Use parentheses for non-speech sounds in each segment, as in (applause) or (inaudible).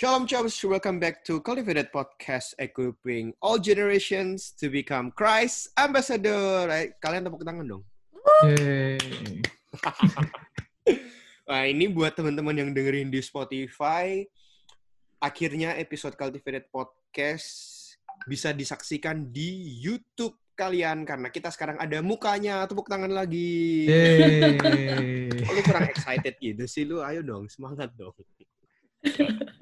Shalom Chops, welcome back to Cultivated Podcast equipping all generations to become Christ Ambassador. Eh, Kalian tepuk tangan dong. Nah, (laughs) ini buat teman-teman yang dengerin di Spotify, akhirnya episode Cultivated Podcast bisa disaksikan di YouTube kalian karena kita sekarang ada mukanya. Tepuk tangan lagi. Yeay. Oh, lu kurang excited gitu sih lu. Ayo dong, semangat dong. (laughs)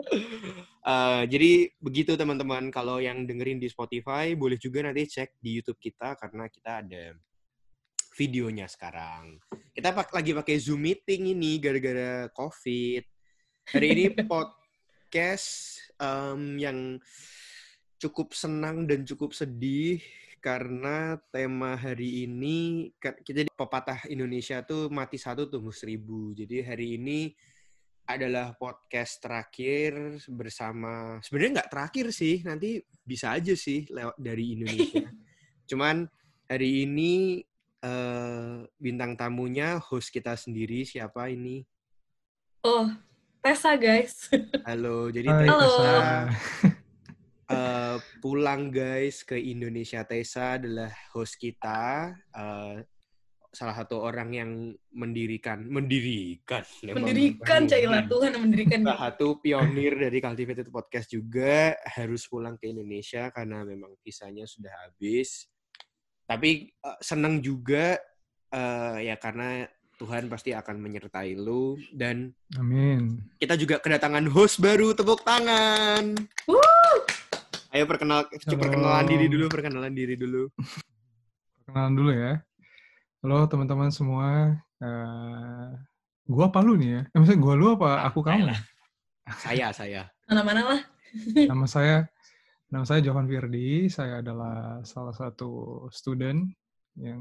Eh, jadi begitu teman-teman. Kalau yang dengerin di Spotify, boleh juga nanti cek di YouTube kita karena kita ada videonya sekarang. Kita pak lagi pakai Zoom meeting ini gara-gara COVID. Hari ini (laughs) podcast em, yang cukup senang dan cukup sedih karena tema hari ini kita di pepatah Indonesia tuh mati satu tumbuh seribu. Jadi hari ini adalah podcast terakhir bersama sebenarnya nggak terakhir sih nanti bisa aja sih lewat dari Indonesia. (laughs) Cuman hari ini eh, bintang tamunya host kita sendiri siapa ini? Oh, Tessa guys. (laughs) Halo, jadi Hai, Halo. Tessa Tessa. (laughs) eh, pulang guys ke Indonesia. Tessa adalah host kita. eh, salah satu orang yang mendirikan, mendirikan, memang mendirikan Cailah Tuhan mendirikan. Salah satu pionir dari Cultivated Podcast juga harus pulang ke Indonesia karena memang visanya sudah habis. Tapi eh, senang juga eh, ya karena Tuhan pasti akan menyertai lu dan Amin. kita juga kedatangan host baru tepuk tangan. Woo! Ayo perkenal Halo. perkenalan diri dulu, perkenalan diri dulu. Perkenalan dulu ya. Halo teman-teman semua. Eh, gua apa lu nih ya? Eh, maksudnya gua lu apa aku kamu? Saya, saya. Mana-mana lah. Nama saya nama saya Johan Firdi. Saya adalah salah satu student yang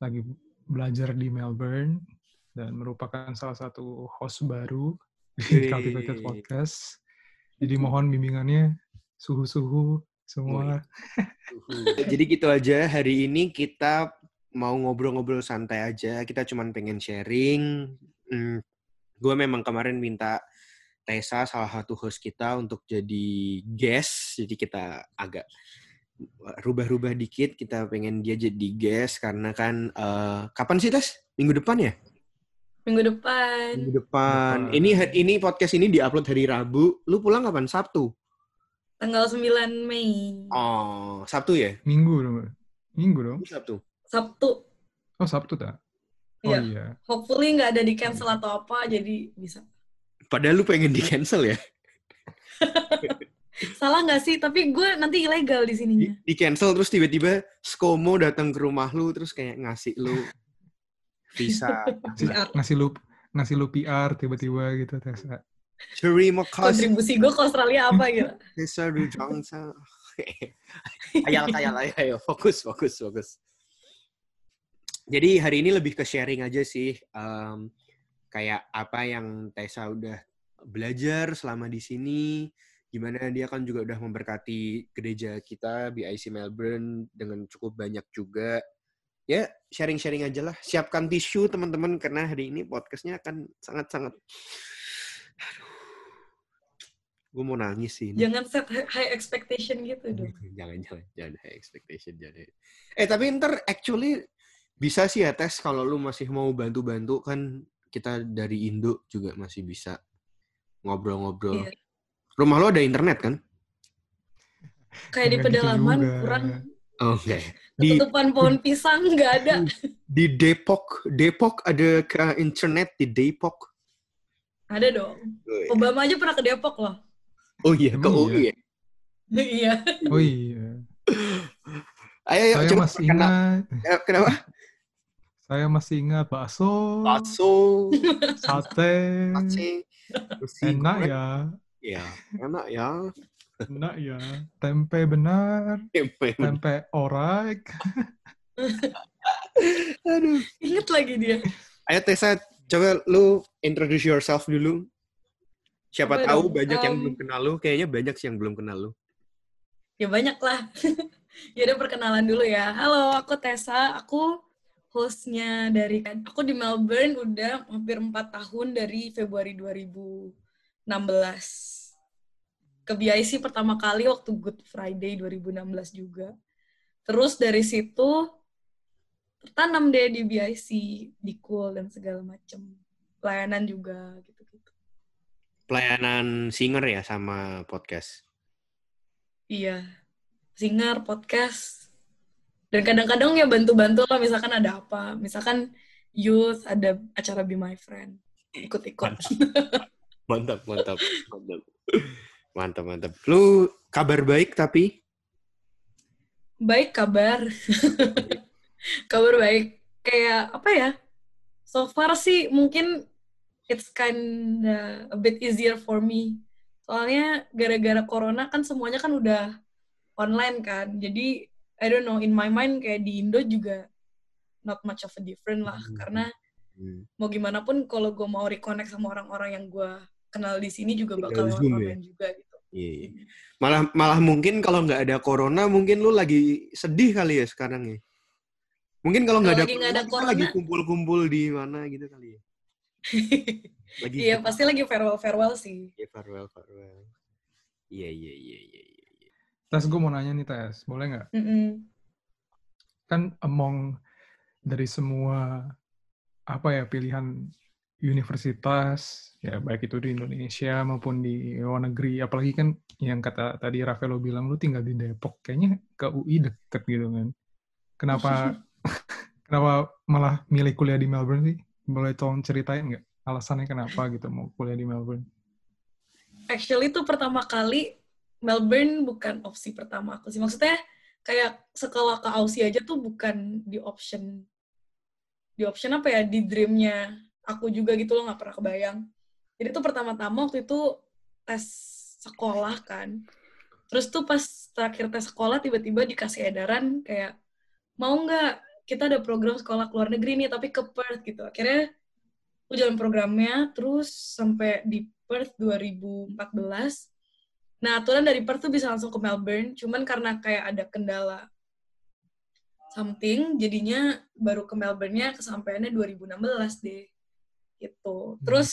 lagi belajar di Melbourne dan merupakan salah satu host baru di. Cultivated Podcast. Jadi mohon bimbingannya suhu-suhu semua. (laughs) Jadi gitu aja. Hari ini kita mau ngobrol-ngobrol santai aja. Kita cuman pengen sharing. Hmm, gue memang kemarin minta Tessa, salah satu host kita, untuk jadi guest. Jadi kita agak rubah-rubah dikit. Kita pengen dia jadi guest karena kan eh, kapan sih Tes? Minggu depan ya? Minggu depan. Minggu depan. Depan. Ini ini podcast ini diupload hari Rabu. Lu pulang kapan? Sabtu. Tanggal 9 Mei. Oh, Sabtu ya? Minggu dong. Minggu dong. Sabtu. Sabtu. Oh, Sabtu tak? Oh Iya. iya. Hopefully nggak ada di cancel atau apa, jadi bisa. Padahal lu pengen di cancel ya? (laughs) Salah nggak sih? Tapi gue nanti ilegal di sininya. di cancel terus tiba-tiba Skomo datang ke rumah lu terus kayak ngasih lu visa ngasih, (laughs) PR. ngasih lu ngasih lu PR tiba-tiba gitu Tessa. terima kasih Kontribusi gue ke Australia apa gitu. Tessa Rujangsa (laughs) ayal ayal ayo, ayo fokus fokus fokus jadi hari ini lebih ke sharing aja sih Em, kayak apa yang Tessa udah belajar selama di sini. Gimana dia kan juga udah memberkati gereja kita BIC Melbourne dengan cukup banyak juga. Ya sharing-sharing aja lah. Siapkan tisu teman-teman karena hari ini podcastnya akan sangat-sangat gue mau nangis sih ini. Jangan set high expectation gitu dong. (laughs) jangan jangan. Jangan high expectation jangan. Eh tapi ntar actually bisa sih ya tes kalau lu masih mau bantu-bantu kan kita dari Indo juga masih bisa ngobrol-ngobrol Iya. rumah lo ada internet kan Kayak di gitu pedalaman kurang oke di ketutupan pohon pisang nggak ada. (laughs) di Depok Depok ada ke internet di Depok Ada dong. Obama aja pernah ke Depok loh. oh iya ke Emang UI ya Iya. Oh iya. ayo ayo Saya coba ingat, eh, kenapa (laughs) saya masih ingat bakso, bakso sate, besi enak ya, ya enak ya enak ya, tempe benar, tempe tempe orek. (laughs) aduh Ingat lagi dia. Ayo Tessa, coba lu introduce yourself dulu. Siapa Apa tahu dong? banyak yang Um, belum kenal lu. Kayaknya banyak sih yang belum kenal lu. Ya banyak lah. (laughs) ya udah perkenalan dulu ya. Halo, aku Tessa. Aku hostnya dari aku di Melbourne udah hampir 4 tahun dari Februari 2016. ke BIC pertama kali waktu Good Friday 2016 juga. Terus dari situ tertanam deh di BIC, di Cool dan segala macam. Pelayanan juga gitu-gitu. Pelayanan singer ya sama podcast. Iya. Singer, podcast. Dan kadang-kadang ya bantu-bantu lah misalkan ada apa. Misalkan youth ada acara Be My Friend. Ikut-ikut. Mantap, mantap, mantap. Mantap, mantap. Lu kabar baik tapi? Baik kabar. (laughs) kabar baik. Kayak apa ya? So far sih mungkin it's kind a bit easier for me. Soalnya gara-gara corona kan semuanya kan udah online kan. Jadi I don't know, in my mind kayak di Indo juga not much of a different lah. Hmm. Karena Hmm. mau gimana pun kalau gue mau reconnect sama orang-orang yang gue kenal di sini juga bakal ya? online juga gitu. Iya, iya. Malah malah mungkin kalau nggak ada corona mungkin lu lagi sedih kali ya sekarang ya. Mungkin kalau nggak ada, lagi nggak ada corona- lagi kumpul-kumpul di mana gitu kali ya. (laughs) Lagi Iya pasti lagi farewell farewell sih. Ya, farewell, farewell. Iya, iya, iya, iya, iya. iya. Tes, gue mau nanya nih, Tes. Boleh nggak? Mm-mm. Kan among dari semua apa ya pilihan universitas ya baik itu di Indonesia maupun di luar negeri apalagi kan yang kata tadi Rafaelo bilang lu tinggal di Depok kayaknya ke UI deket gitu kan kenapa (laughs) kenapa malah milih kuliah di Melbourne sih boleh tolong ceritain nggak alasannya kenapa gitu mau kuliah di Melbourne Actually itu pertama kali Melbourne bukan opsi pertama aku sih. Maksudnya kayak sekolah ke Aussie aja tuh bukan di option di option apa ya di dreamnya aku juga gitu loh nggak pernah kebayang. Jadi tuh pertama-tama waktu itu tes sekolah kan. Terus tuh pas terakhir tes sekolah tiba-tiba dikasih edaran kayak mau nggak kita ada program sekolah ke luar negeri nih tapi ke Perth gitu. Akhirnya aku jalan programnya terus sampai di Perth 2014. Nah, aturan dari Perth tuh bisa langsung ke Melbourne, cuman karena kayak ada kendala something, jadinya baru ke Melbourne-nya kesampaiannya 2016 deh. Gitu. Terus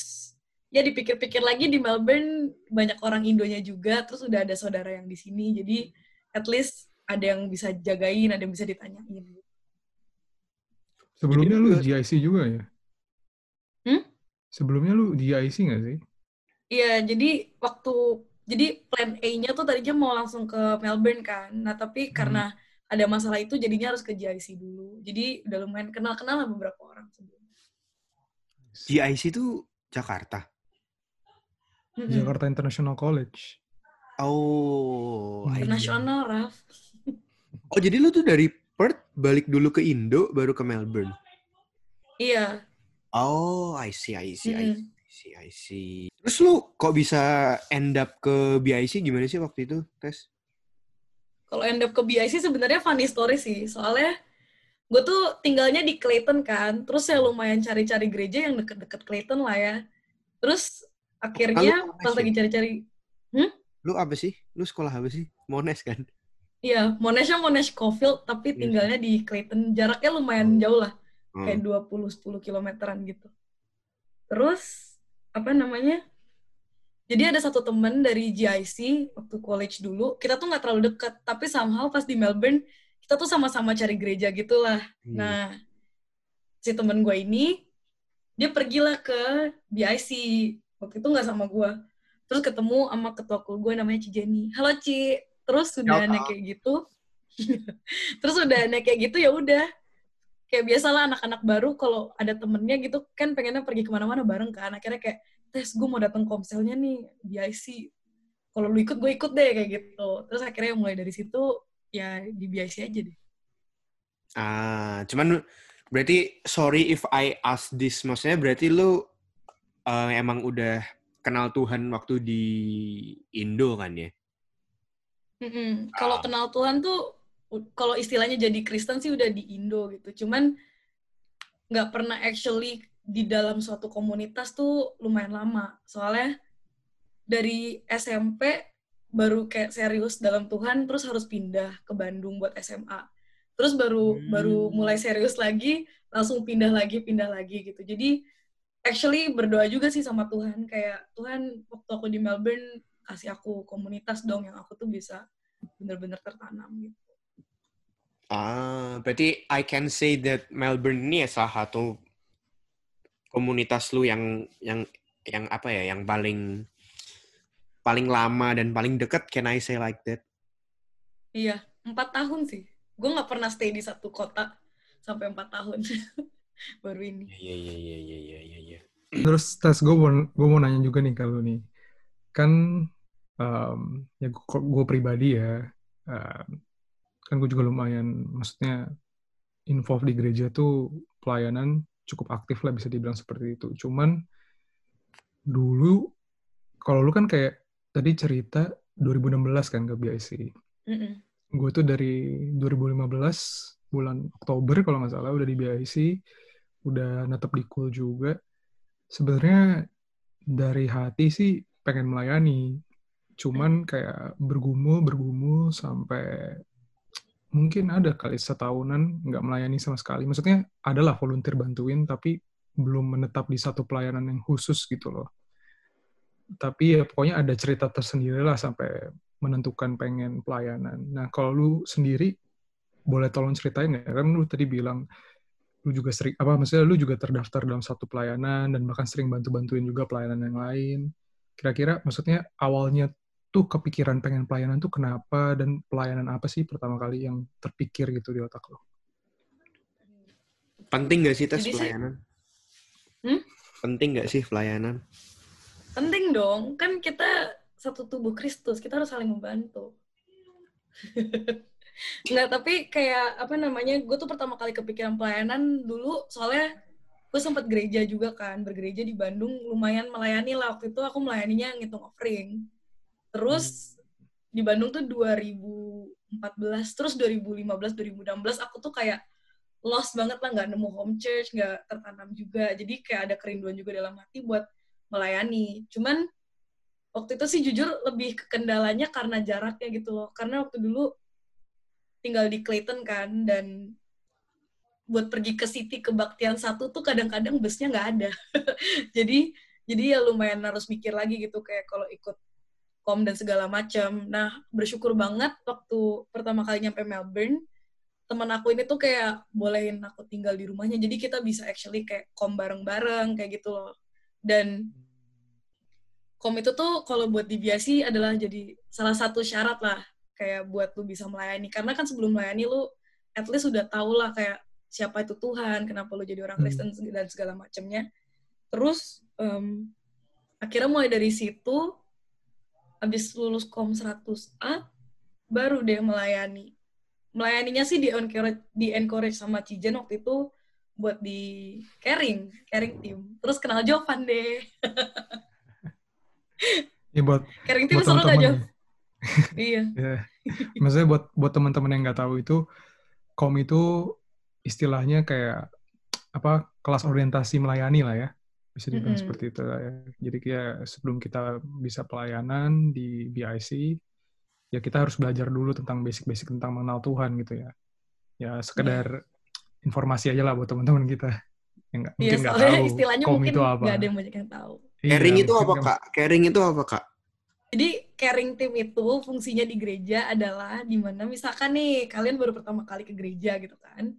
ya dipikir-pikir lagi di Melbourne banyak orang Indonya juga, terus udah ada saudara yang di sini, jadi at least ada yang bisa jagain, ada yang bisa ditanyain. sebelumnya Jadi lu lu- GIC juga ya Hmm? sebelumnya lu GIC nggak sih Iya, jadi waktu jadi plan A-nya tuh tadinya mau langsung ke Melbourne kan. Nah, tapi karena ada masalah itu jadinya harus ke GIC dulu. Jadi udah lumayan kenal-kenal lah beberapa orang sebelumnya. GIC itu Jakarta. Mm-mm. Jakarta International College Oh, Internasional, Raf. (laughs) oh jadi lu tuh dari Perth balik dulu ke Indo baru ke Melbourne. Iya. Oh, I see, I see, I Mm-mm. See, I see. Terus lu kok bisa end up ke BIC gimana sih waktu itu, Tes? Kalau end up ke BIC sebenarnya funny story sih. Soalnya gue tuh tinggalnya di Clayton kan. Terus saya lumayan cari-cari gereja yang deket-deket Clayton lah ya. Terus akhirnya pas lagi cari-cari Lu apa sih? Lu sekolah apa sih? Monash kan? Iya, Monashnya Monash Caulfield, tapi Iya. tinggalnya di Clayton. Jaraknya lumayan jauh lah, Hmm. kayak 20-10 kilometeran gitu. Terus, apa namanya? Jadi ada satu temen dari GIC, waktu college dulu, kita tuh nggak terlalu deket, tapi somehow pas di Melbourne, kita tuh sama-sama cari gereja gitu lah. Hmm. Nah, si temen gue ini, dia pergilah ke BIC. Waktu itu nggak sama gue. Terus ketemu sama ketua kul gue namanya Ci Jenny. Halo Ci. Terus udah Halo. naik kayak gitu. (laughs) Terus udah naik kayak gitu ya udah. Kayak biasalah anak-anak baru kalau ada temennya gitu kan pengennya pergi ke mana-mana bareng kan. Akhirnya kayak, tes gue mau datang komselnya nih BIC. Kalau lu ikut gue ikut deh kayak gitu. Terus akhirnya mulai dari situ ya di BIC aja deh. Ah, cuman berarti sorry if I ask this, maksudnya berarti lu eh, emang udah kenal Tuhan waktu di Indo kan ya? Mm-mm. Kalau Ah. kenal Tuhan tuh, kalau istilahnya jadi Kristen sih udah di Indo gitu. Cuman nggak pernah actually di dalam suatu komunitas tuh lumayan lama. Soalnya dari SMP baru kayak serius dalam Tuhan, terus harus pindah ke Bandung buat SMA. Terus baru Hmm. baru mulai serius lagi, langsung pindah lagi, pindah lagi gitu. Jadi actually berdoa juga sih sama Tuhan kayak Tuhan waktu aku di Melbourne kasih aku komunitas dong yang aku tuh bisa bener-bener tertanam gitu. Ah, berarti I can say that Melbourne ini ya salah satu komunitas lu yang yang yang apa ya, yang paling paling lama dan paling dekat. Can I say like that? Iya, empat tahun sih. Gue nggak pernah stay di satu kota sampai empat tahun. (laughs) Baru ini. Iya iya iya iya iya iya. iya. Terus tes gue mau gue mau nanya juga nih kalau nih kan um, ya gue pribadi ya um, kan gue juga lumayan maksudnya involved di gereja tuh pelayanan cukup aktif lah bisa dibilang seperti itu. Cuman dulu kalau lu kan kayak tadi cerita 2016 kan ke BIC. Mm -mm. Gue tuh dari 2015 bulan Oktober kalau nggak salah udah di BIC, udah netep di Cool juga sebenarnya dari hati sih pengen melayani. Cuman kayak bergumul, bergumul sampai mungkin ada kali setahunan nggak melayani sama sekali. Maksudnya adalah volunteer bantuin, tapi belum menetap di satu pelayanan yang khusus gitu loh. Tapi ya pokoknya ada cerita tersendiri lah sampai menentukan pengen pelayanan. Nah kalau lu sendiri, boleh tolong ceritain nggak? Kan lu tadi bilang lu juga sering apa maksudnya lu juga terdaftar dalam satu pelayanan dan bahkan sering bantu-bantuin juga pelayanan yang lain. Kira-kira maksudnya awalnya tuh kepikiran pengen pelayanan tuh kenapa dan pelayanan apa sih pertama kali yang terpikir gitu di otak lo? Penting gak sih tes Jadi sih- pelayanan? Hmm? Penting gak sih pelayanan? Penting dong, kan kita satu tubuh Kristus, kita harus saling membantu. (laughs) Nggak, tapi kayak apa namanya, gue tuh pertama kali kepikiran pelayanan dulu, soalnya gue sempat gereja juga kan, bergereja di Bandung, lumayan melayani lah. Waktu itu aku melayaninya ngitung offering. Terus di Bandung tuh 2014, terus 2015, 2016 aku tuh kayak lost banget lah, nggak nemu home church, nggak tertanam juga. Jadi kayak ada kerinduan juga dalam hati buat melayani. Cuman waktu itu sih jujur lebih ke kendalanya karena jaraknya gitu loh. Karena waktu dulu tinggal di Clayton kan dan buat pergi ke city kebaktian satu tuh kadang-kadang busnya nggak ada. (laughs) jadi jadi ya lumayan harus mikir lagi gitu kayak kalau ikut kom dan segala macam. Nah bersyukur banget waktu pertama kali nyampe Melbourne teman aku ini tuh kayak bolehin aku tinggal di rumahnya jadi kita bisa actually kayak kom bareng-bareng kayak gitu loh dan kom itu tuh kalau buat di biasi adalah jadi salah satu syarat lah kayak buat lu bisa melayani karena kan sebelum melayani lu at least udah tau lah kayak siapa itu Tuhan kenapa lu jadi orang Hmm. Kristen dan segala macamnya terus em, akhirnya mulai dari situ habis lulus kom 100A baru deh melayani. Melayaninya sih di encourage di encourage sama Cijen waktu itu buat di caring caring team. Terus kenal Jovan deh. (laughs) Ya buat caring team seru gak teman-teman. (laughs) iya. Ya. Maksudnya buat buat teman-teman yang nggak tahu itu kom itu istilahnya kayak apa kelas orientasi melayani lah ya bisa dibilang Mm-mm. seperti itu lah ya. Jadi kayak sebelum kita bisa pelayanan di BIC ya kita harus belajar dulu tentang basic-basic tentang mengenal Tuhan gitu ya. Ya sekedar informasi aja lah buat teman-teman kita yang nggak Iya, mungkin nggak tahu istilahnya kom mungkin itu apa. nggak ada yang banyak yang tahu. Iya, Caring itu mungkin apa kak? Caring itu apa kak? Jadi caring team itu fungsinya di gereja adalah di mana misalkan nih kalian baru pertama kali ke gereja gitu kan.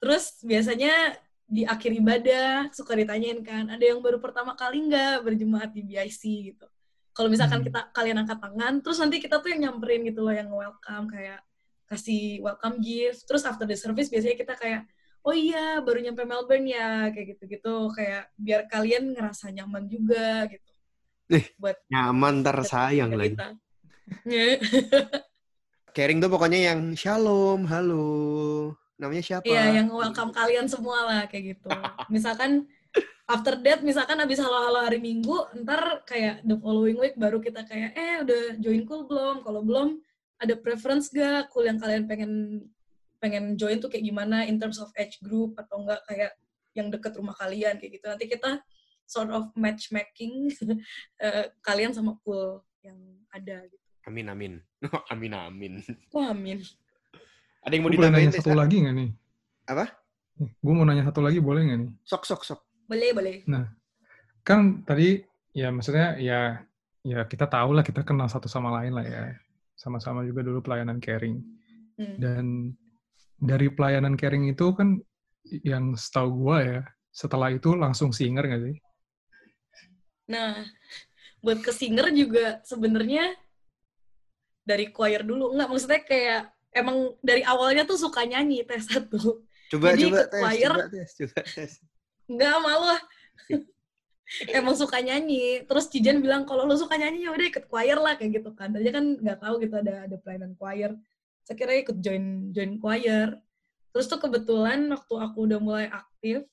Terus biasanya di akhir ibadah suka ditanyain kan, ada yang baru pertama kali nggak berjemaat di BIC gitu. Kalau misalkan Hmm. kita kalian angkat tangan, terus nanti kita tuh yang nyamperin gitu loh, yang welcome kayak kasih welcome gift. Terus after the service biasanya kita kayak oh iya baru nyampe Melbourne ya kayak gitu-gitu kayak biar kalian ngerasa nyaman juga gitu. Eh, buat Nyaman tersayang lagi. kita. (laughs) Caring tuh pokoknya yang shalom, halo. Namanya siapa? Iya, yang welcome kalian semua lah kayak gitu. (laughs) Misalkan after that, misalkan abis halo-halo hari Minggu, ntar kayak the following week baru kita kayak, eh udah join cool belum? Kalau belum, ada preference gak cool yang kalian pengen pengen join tuh kayak gimana in terms of age group atau enggak kayak yang deket rumah kalian kayak gitu. Nanti kita sort of matchmaking (laughs) eh, kalian sama cool yang ada gitu. Amin amin. (laughs) amin amin. Wah, amin. Ada yang mau Gue ditambahin? nanya satu lagi nggak nih? Apa? Gue mau nanya satu lagi boleh nggak nih? Sok sok sok. Boleh, boleh. kan tadi ya maksudnya ya ya kita tahu lah kita kenal satu sama lain lah ya. Sama-sama juga dulu pelayanan caring. Hmm. Dan dari pelayanan caring itu kan yang setahu gua ya, setelah itu langsung singer nggak sih? Nah, buat ke singer juga sebenarnya dari choir dulu. Enggak, maksudnya kayak emang dari awalnya tuh suka nyanyi tes satu. Coba Jadi coba ikut tes, choir. coba tes, coba tes. Enggak, malu (laughs) emang suka nyanyi. Terus Cijan bilang kalau lo suka nyanyi ya udah ikut choir lah kayak gitu kan. Tadinya kan nggak tahu gitu ada ada pelayanan choir. Saya kira ikut join join choir. Terus tuh kebetulan waktu aku udah mulai aktif,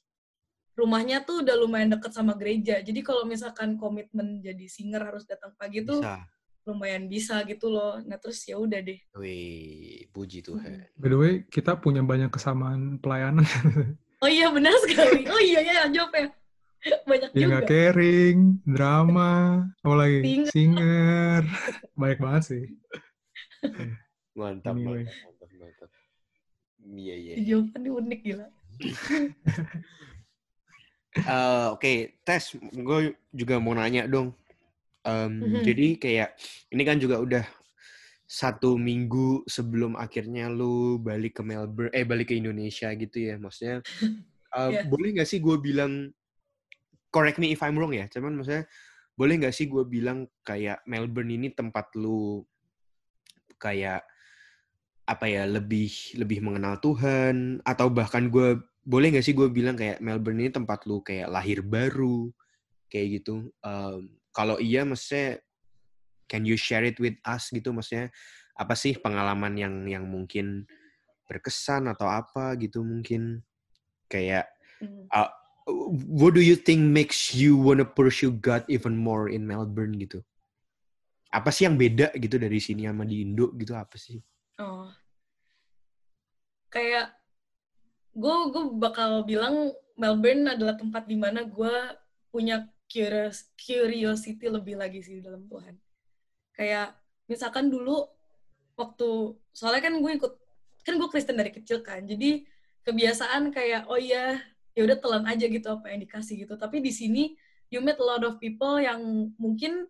rumahnya tuh udah lumayan deket sama gereja. Jadi kalau misalkan komitmen jadi singer harus datang pagi tuh Bisa. Lumayan bisa gitu loh. Nah terus ya udah deh. Wih, puji Tuhan. By the way, kita punya banyak kesamaan pelayanan. (laughs) Oh iya benar sekali. Oh iya ya jawab ya. (laughs) Banyak Ya juga. nggak caring, drama, apa lagi? Singer. Singer. Banyak banget sih. (laughs) Mantap, Anyway. mantap, mantap, mantap. Iya, iya. Jawabannya unik gila. Eh, Oke, tes. Gue juga mau nanya dong. Em, Mhm. Jadi kayak ini kan juga udah satu minggu sebelum akhirnya lu balik ke Melbourne, eh balik ke Indonesia gitu ya. Maksudnya, (laughs) eh, Iya. boleh nggak sih gue bilang, correct me if I'm wrong ya. Cuman maksudnya, boleh nggak sih gue bilang kayak Melbourne ini tempat lu kayak apa ya lebih lebih mengenal Tuhan atau bahkan gue boleh nggak sih gue bilang kayak Melbourne ini tempat lu kayak lahir baru kayak gitu Em, kalau iya maksudnya can you share it with us gitu? Maksudnya apa sih pengalaman yang yang mungkin berkesan atau apa gitu mungkin? Kayak Hmm. uh, what do you think makes you wanna pursue God even more in Melbourne gitu? Apa sih yang beda gitu dari sini sama di Indo gitu? Apa sih? Oh. Kayak gue gue bakal bilang Melbourne adalah tempat di mana gue punya curious, curiosity lebih lagi sih dalam Tuhan. Kayak misalkan dulu waktu soalnya kan gue ikut kan gue Kristen dari kecil kan. Jadi kebiasaan kayak oh iya ya udah telan aja gitu apa yang dikasih gitu. Tapi di sini you meet a lot of people yang mungkin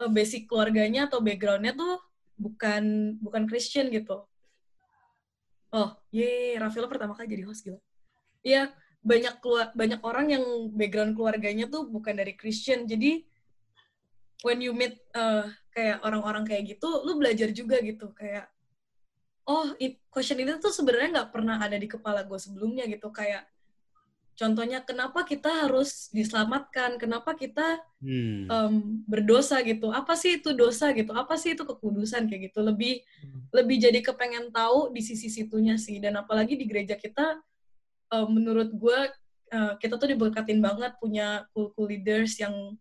eh, basic keluarganya atau backgroundnya tuh bukan bukan Christian gitu. Oh, ye, Rafael pertama kali jadi host gila. Iya, banyak keluar banyak orang yang background keluarganya tuh bukan dari Christian. Jadi when you meet eh, kayak orang-orang kayak gitu, lu belajar juga gitu kayak oh, it, question ini tuh sebenarnya nggak pernah ada di kepala gue sebelumnya gitu kayak contohnya kenapa kita harus diselamatkan, kenapa kita hmm. em, berdosa gitu. Apa sih itu dosa gitu? Apa sih itu kekudusan kayak gitu? Lebih lebih jadi kepengen tahu di sisi situnya sih. Dan apalagi di gereja kita, em, menurut gue eh, kita tuh diberkatin banget punya cool cool leaders yang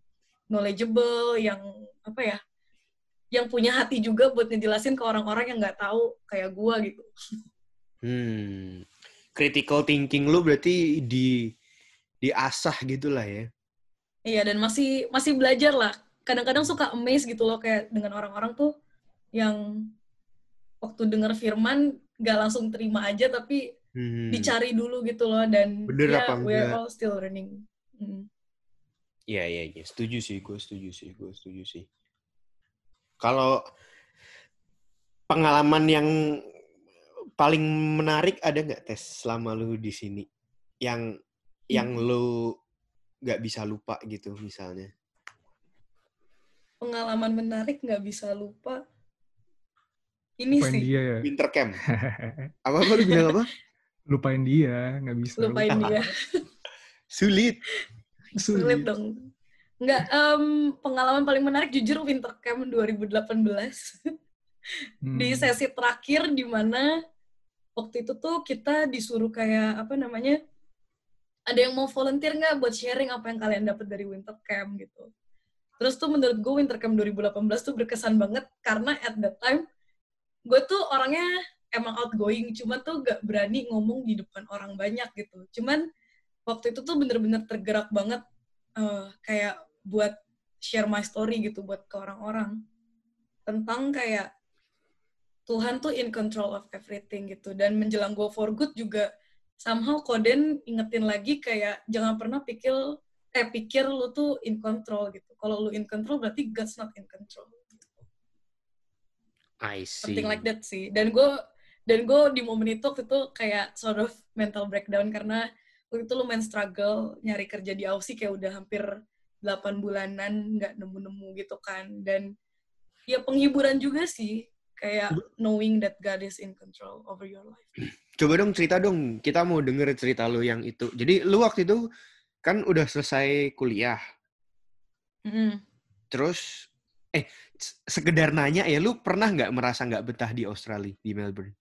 knowledgeable, yang apa ya, yang punya hati juga buat ngejelasin ke orang-orang yang nggak tahu kayak gue gitu. Hmm. Critical thinking lu berarti di diasah gitu lah ya. Iya dan masih masih belajar lah. Kadang-kadang suka amazed gitu loh kayak dengan orang-orang tuh yang waktu dengar firman gak langsung terima aja tapi Hmm. dicari dulu gitu loh dan Bener ya apa we're enggak? all still learning. Mm. Iya, iya, iya. Setuju sih, gue setuju sih, gue setuju sih. Kalau pengalaman yang paling menarik ada nggak tes selama lu di sini? Yang yang Hmm. lu nggak bisa lupa gitu misalnya. Pengalaman menarik nggak bisa lupa. Ini sih dia ya. Winter camp. (laughs) Apa apa lu bilang apa? Lupain dia, nggak bisa. lupain lupa. dia. (laughs) Sulit. Sulit dong. Nggak, em, pengalaman paling menarik jujur Winter Camp 2018. Hmm. di sesi terakhir di mana waktu itu tuh kita disuruh kayak apa namanya ada yang mau volunteer nggak buat sharing apa yang kalian dapat dari winter camp gitu terus tuh menurut gue winter camp 2018 tuh berkesan banget karena at that time gue tuh orangnya emang outgoing cuma tuh gak berani ngomong di depan orang banyak gitu cuman waktu itu tuh bener-bener tergerak banget eh, kayak buat share my story gitu buat ke orang-orang tentang kayak Tuhan tuh in control of everything gitu dan menjelang go for good juga somehow Koden ingetin lagi kayak jangan pernah pikir eh pikir lu tuh in control gitu. Kalau lu in control berarti God's not in control. I see. Something like that sih. Dan gue dan gue di momen itu waktu itu kayak sort of mental breakdown karena waktu itu lumayan struggle nyari kerja di Aussie kayak udah hampir 8 bulanan nggak nemu-nemu gitu kan dan ya penghiburan juga sih kayak knowing that God is in control over your life. (clears throat) Coba dong cerita dong, kita mau denger cerita lu yang itu. Jadi lu waktu itu kan udah selesai kuliah, Mm. terus eh sekedar nanya ya, lu pernah nggak merasa nggak betah di Australia di Melbourne?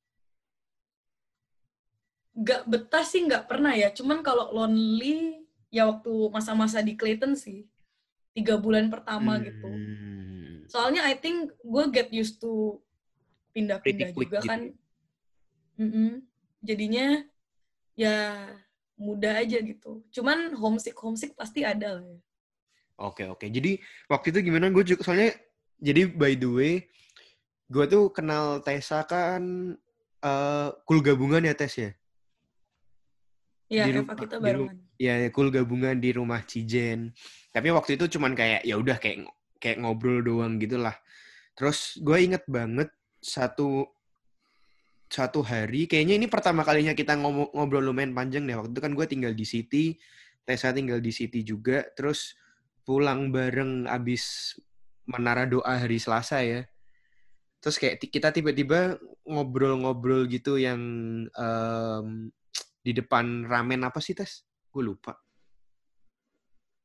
Gak betah sih nggak pernah ya, cuman kalau lonely ya waktu masa-masa di Clayton sih tiga bulan pertama gitu. Hmm. Soalnya I think gue get used to pindah-pindah juga gitu kan. Mm-mm. Jadinya ya mudah aja gitu. Cuman homesick homesick pasti ada lah ya. Oke oke. Jadi waktu itu gimana? Gue juga soalnya jadi by the way, gue tuh kenal Tessa kan eh kul gabungan ya Tes ya. Ya Di Eva rumah- kita barengan. Ya kul gabungan di rumah Cijen. Tapi waktu itu cuman kayak ya udah kayak kayak ngobrol doang gitulah. Terus gue inget banget satu satu hari, kayaknya ini pertama kalinya kita ngobrol lumayan panjang deh. Waktu itu kan gue tinggal di City, Tessa tinggal di City juga. Terus pulang bareng abis menara doa hari Selasa ya. Terus kayak kita tiba-tiba ngobrol-ngobrol gitu yang em, di depan ramen apa sih tes? Gue lupa.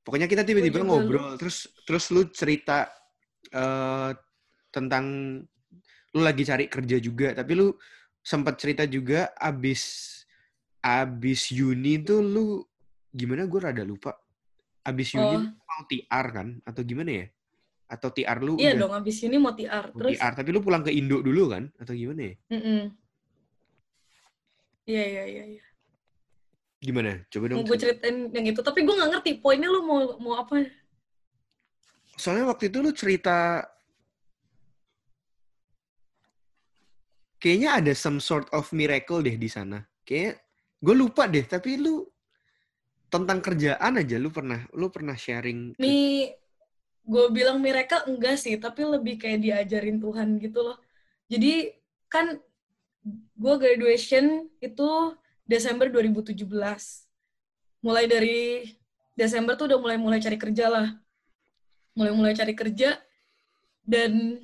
Pokoknya kita tiba-tiba ngobrol, terus terus lu cerita eh tentang lu lagi cari kerja juga, tapi lu sempat cerita juga abis abis uni tuh lu gimana gue rada lupa. Abis uni Oh. lu mau TR kan atau gimana ya? Atau TR lu Iya udah dong, abis ini mau TR. mau Terus, TR, tapi lu pulang ke Indo dulu kan atau gimana ya? Iya, iya, iya. iya. Gimana? Coba dong. Mau gue cerita. ceritain yang itu, tapi gue nggak ngerti poinnya lu mau mau apa. Soalnya waktu itu lu cerita kayaknya ada some sort of miracle deh di sana. Kayak gue lupa deh, tapi lu tentang kerjaan aja lu pernah lu pernah sharing. ke- Nih, gue bilang mereka enggak sih, tapi lebih kayak diajarin Tuhan gitu loh. Jadi kan gue graduation itu Desember 2017. Mulai dari Desember tuh udah mulai-mulai cari kerja lah. Mulai-mulai cari kerja. Dan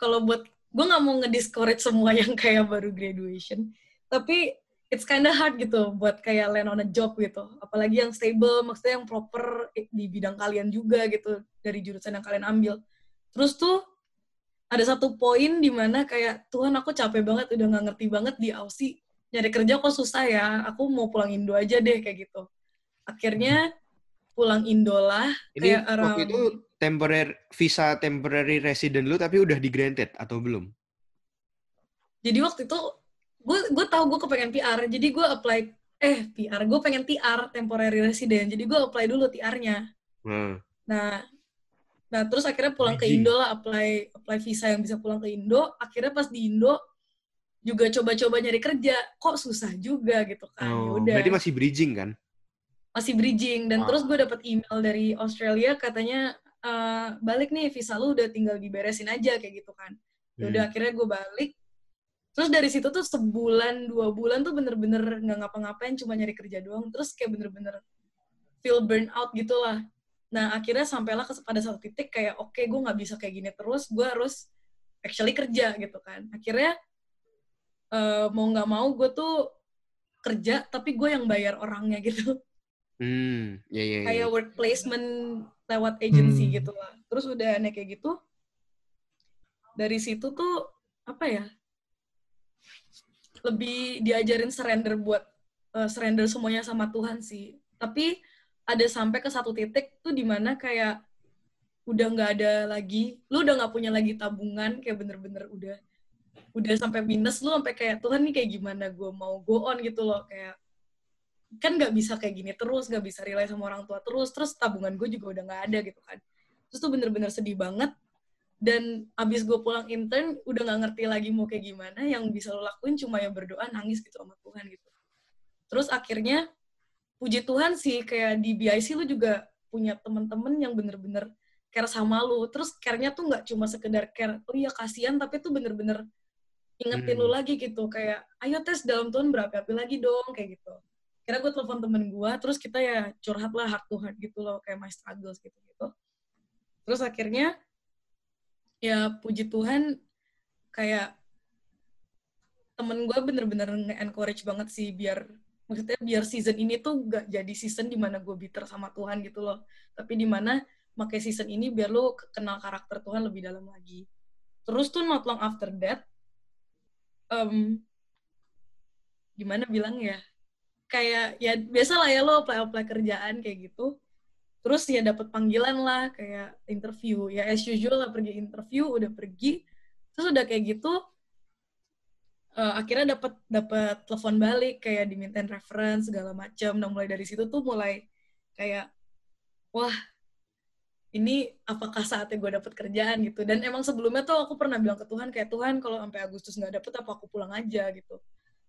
kalau buat, gue nggak mau ngediscourage semua yang kayak baru graduation. Tapi it's kinda hard gitu buat kayak land on a job gitu. Apalagi yang stable, maksudnya yang proper di bidang kalian juga gitu, dari jurusan yang kalian ambil. Terus tuh ada satu poin di mana kayak Tuhan aku capek banget, udah nggak ngerti banget di Aussie. Nyari kerja kok susah ya, aku mau pulang Indo aja deh kayak gitu. Akhirnya pulang Indo lah, Ini kayak waktu around- itu temporary visa temporary resident lu tapi udah di granted atau belum? jadi waktu itu gue gue tahu gue kepengen PR jadi gue apply eh PR gue pengen TR temporary resident. Jadi gue apply dulu TR-nya Nah, nah nah terus akhirnya pulang ke Bridging. Indo lah apply apply visa yang bisa pulang ke Indo. Akhirnya pas di Indo juga coba-coba nyari kerja kok susah juga gitu kan ya oh, udah berarti masih bridging kan? masih bridging dan Ah. terus gue dapet email dari Australia katanya "Eh, balik nih visa lu udah tinggal diberesin aja kayak gitu kan ya udah Hmm. akhirnya gue balik terus dari situ tuh sebulan dua bulan tuh bener-bener nggak ngapa-ngapain cuma nyari kerja doang terus kayak bener-bener feel burn out gitu lah nah akhirnya sampailah ke pada satu titik kayak oke gue nggak bisa kayak gini terus gue harus actually kerja gitu kan akhirnya eh, mau nggak mau gue tuh kerja tapi gue yang bayar orangnya gitu Hmm, ya ya ya. kayak work placement lewat agency Hmm. gitu lah. Terus udah aneh kayak gitu, dari situ tuh apa ya? Lebih diajarin surrender buat eh, surrender semuanya sama Tuhan sih. Tapi ada sampai ke satu titik tuh di mana kayak udah nggak ada lagi, lu udah nggak punya lagi tabungan, kayak bener-bener udah udah sampai minus lu sampai kayak Tuhan nih kayak gimana? Gue mau go on gitu loh. Kayak kan nggak bisa kayak gini terus nggak bisa rely sama orang tua terus terus tabungan gue juga udah nggak ada gitu kan. Terus tuh bener-bener sedih banget. Dan abis gue pulang intern udah nggak ngerti lagi mau kayak gimana yang bisa lo lakuin cuma ya berdoa nangis gitu sama Tuhan gitu. Terus akhirnya puji Tuhan sih kayak di BIC lu juga punya temen-temen yang bener-bener care sama lu. Terus care-nya tuh nggak cuma sekedar care oh iya kasihan tapi tuh bener-bener ingetin Hmm. lu lagi gitu kayak ayo tes dalam Tuhan berapi-api lagi dong kayak gitu. Kira gue telepon temen gue terus kita ya curhat lah heart to heart gitu loh kayak my struggles gitu gitu. Terus akhirnya ya puji Tuhan kayak temen gue bener-bener nge-encourage banget sih biar maksudnya biar season ini tuh gak jadi season di mana gue bitter sama Tuhan gitu loh. Tapi di mana pakai season ini biar lu kenal karakter Tuhan lebih dalam lagi. Terus tuh not long after that em, gimana bilang ya kayak ya biasa lah ya lo apply apply kerjaan kayak gitu. Terus ya dapat panggilan lah kayak interview. Ya as usual lah pergi interview udah pergi. Terus udah kayak gitu eh, akhirnya dapat dapat telepon balik kayak dimintain reference segala macam nah mulai dari situ tuh mulai kayak wah ini apakah saatnya gue dapet kerjaan gitu. Dan emang sebelumnya tuh aku pernah bilang ke Tuhan kayak Tuhan kalau sampai Agustus nggak dapet apa aku pulang aja gitu.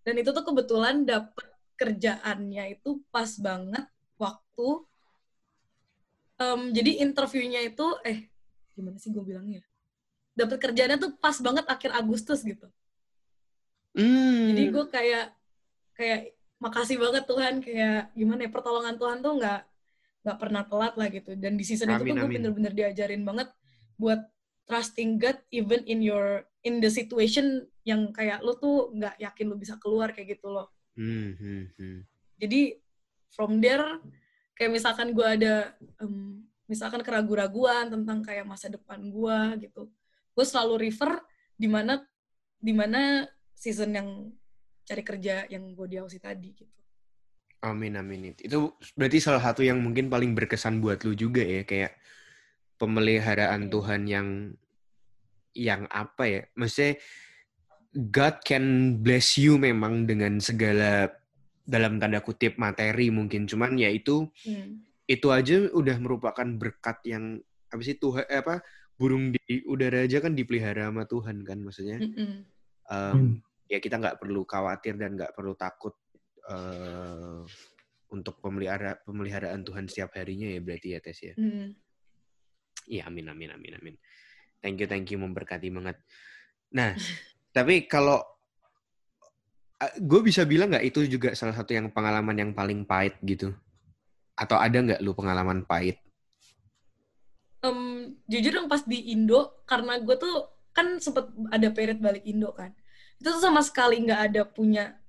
Dan itu tuh kebetulan dapet kerjaannya itu pas banget waktu em, jadi interviewnya itu eh gimana sih gue bilangnya? Dapet kerjaannya tuh pas banget akhir Agustus gitu. Hmm. jadi gue kayak kayak makasih banget Tuhan kayak gimana ya pertolongan Tuhan tuh nggak nggak pernah telat lah gitu. Dan di season itu Amin, tuh gue bener-bener diajarin banget buat trusting God even in your in the situation yang kayak lu tuh nggak yakin lu bisa keluar kayak gitu loh. Hmm, hmm, hmm. jadi from there kayak misalkan gue ada em, misalkan keraguan-raguan tentang kayak masa depan gue gitu. Gue selalu refer di mana di mana season yang cari kerja yang gue di Aussie tadi gitu Amin amin itu berarti salah satu yang mungkin paling berkesan buat lu juga ya kayak pemeliharaan Iya. Tuhan yang yang apa ya maksudnya God can bless you memang dengan segala dalam tanda kutip materi mungkin cuman ya itu Hmm. itu aja udah merupakan berkat yang apa sih Tuhan eh, apa burung di udara aja kan dipelihara sama Tuhan kan maksudnya Mm-mm. um, Hmm. ya kita nggak perlu khawatir dan nggak perlu takut eh, untuk pemelihara pemeliharaan Tuhan setiap harinya ya berarti ya tes ya? Mm. iya amin amin amin amin. Thank you thank you memberkati banget. Nah (laughs) tapi kalau gue bisa bilang nggak itu juga salah satu yang pengalaman yang paling pahit gitu? Atau ada nggak lu pengalaman pahit? Em, jujur yang pas di Indo karena gue tuh kan sempet ada period balik Indo kan. Itu tuh sama sekali nggak ada punya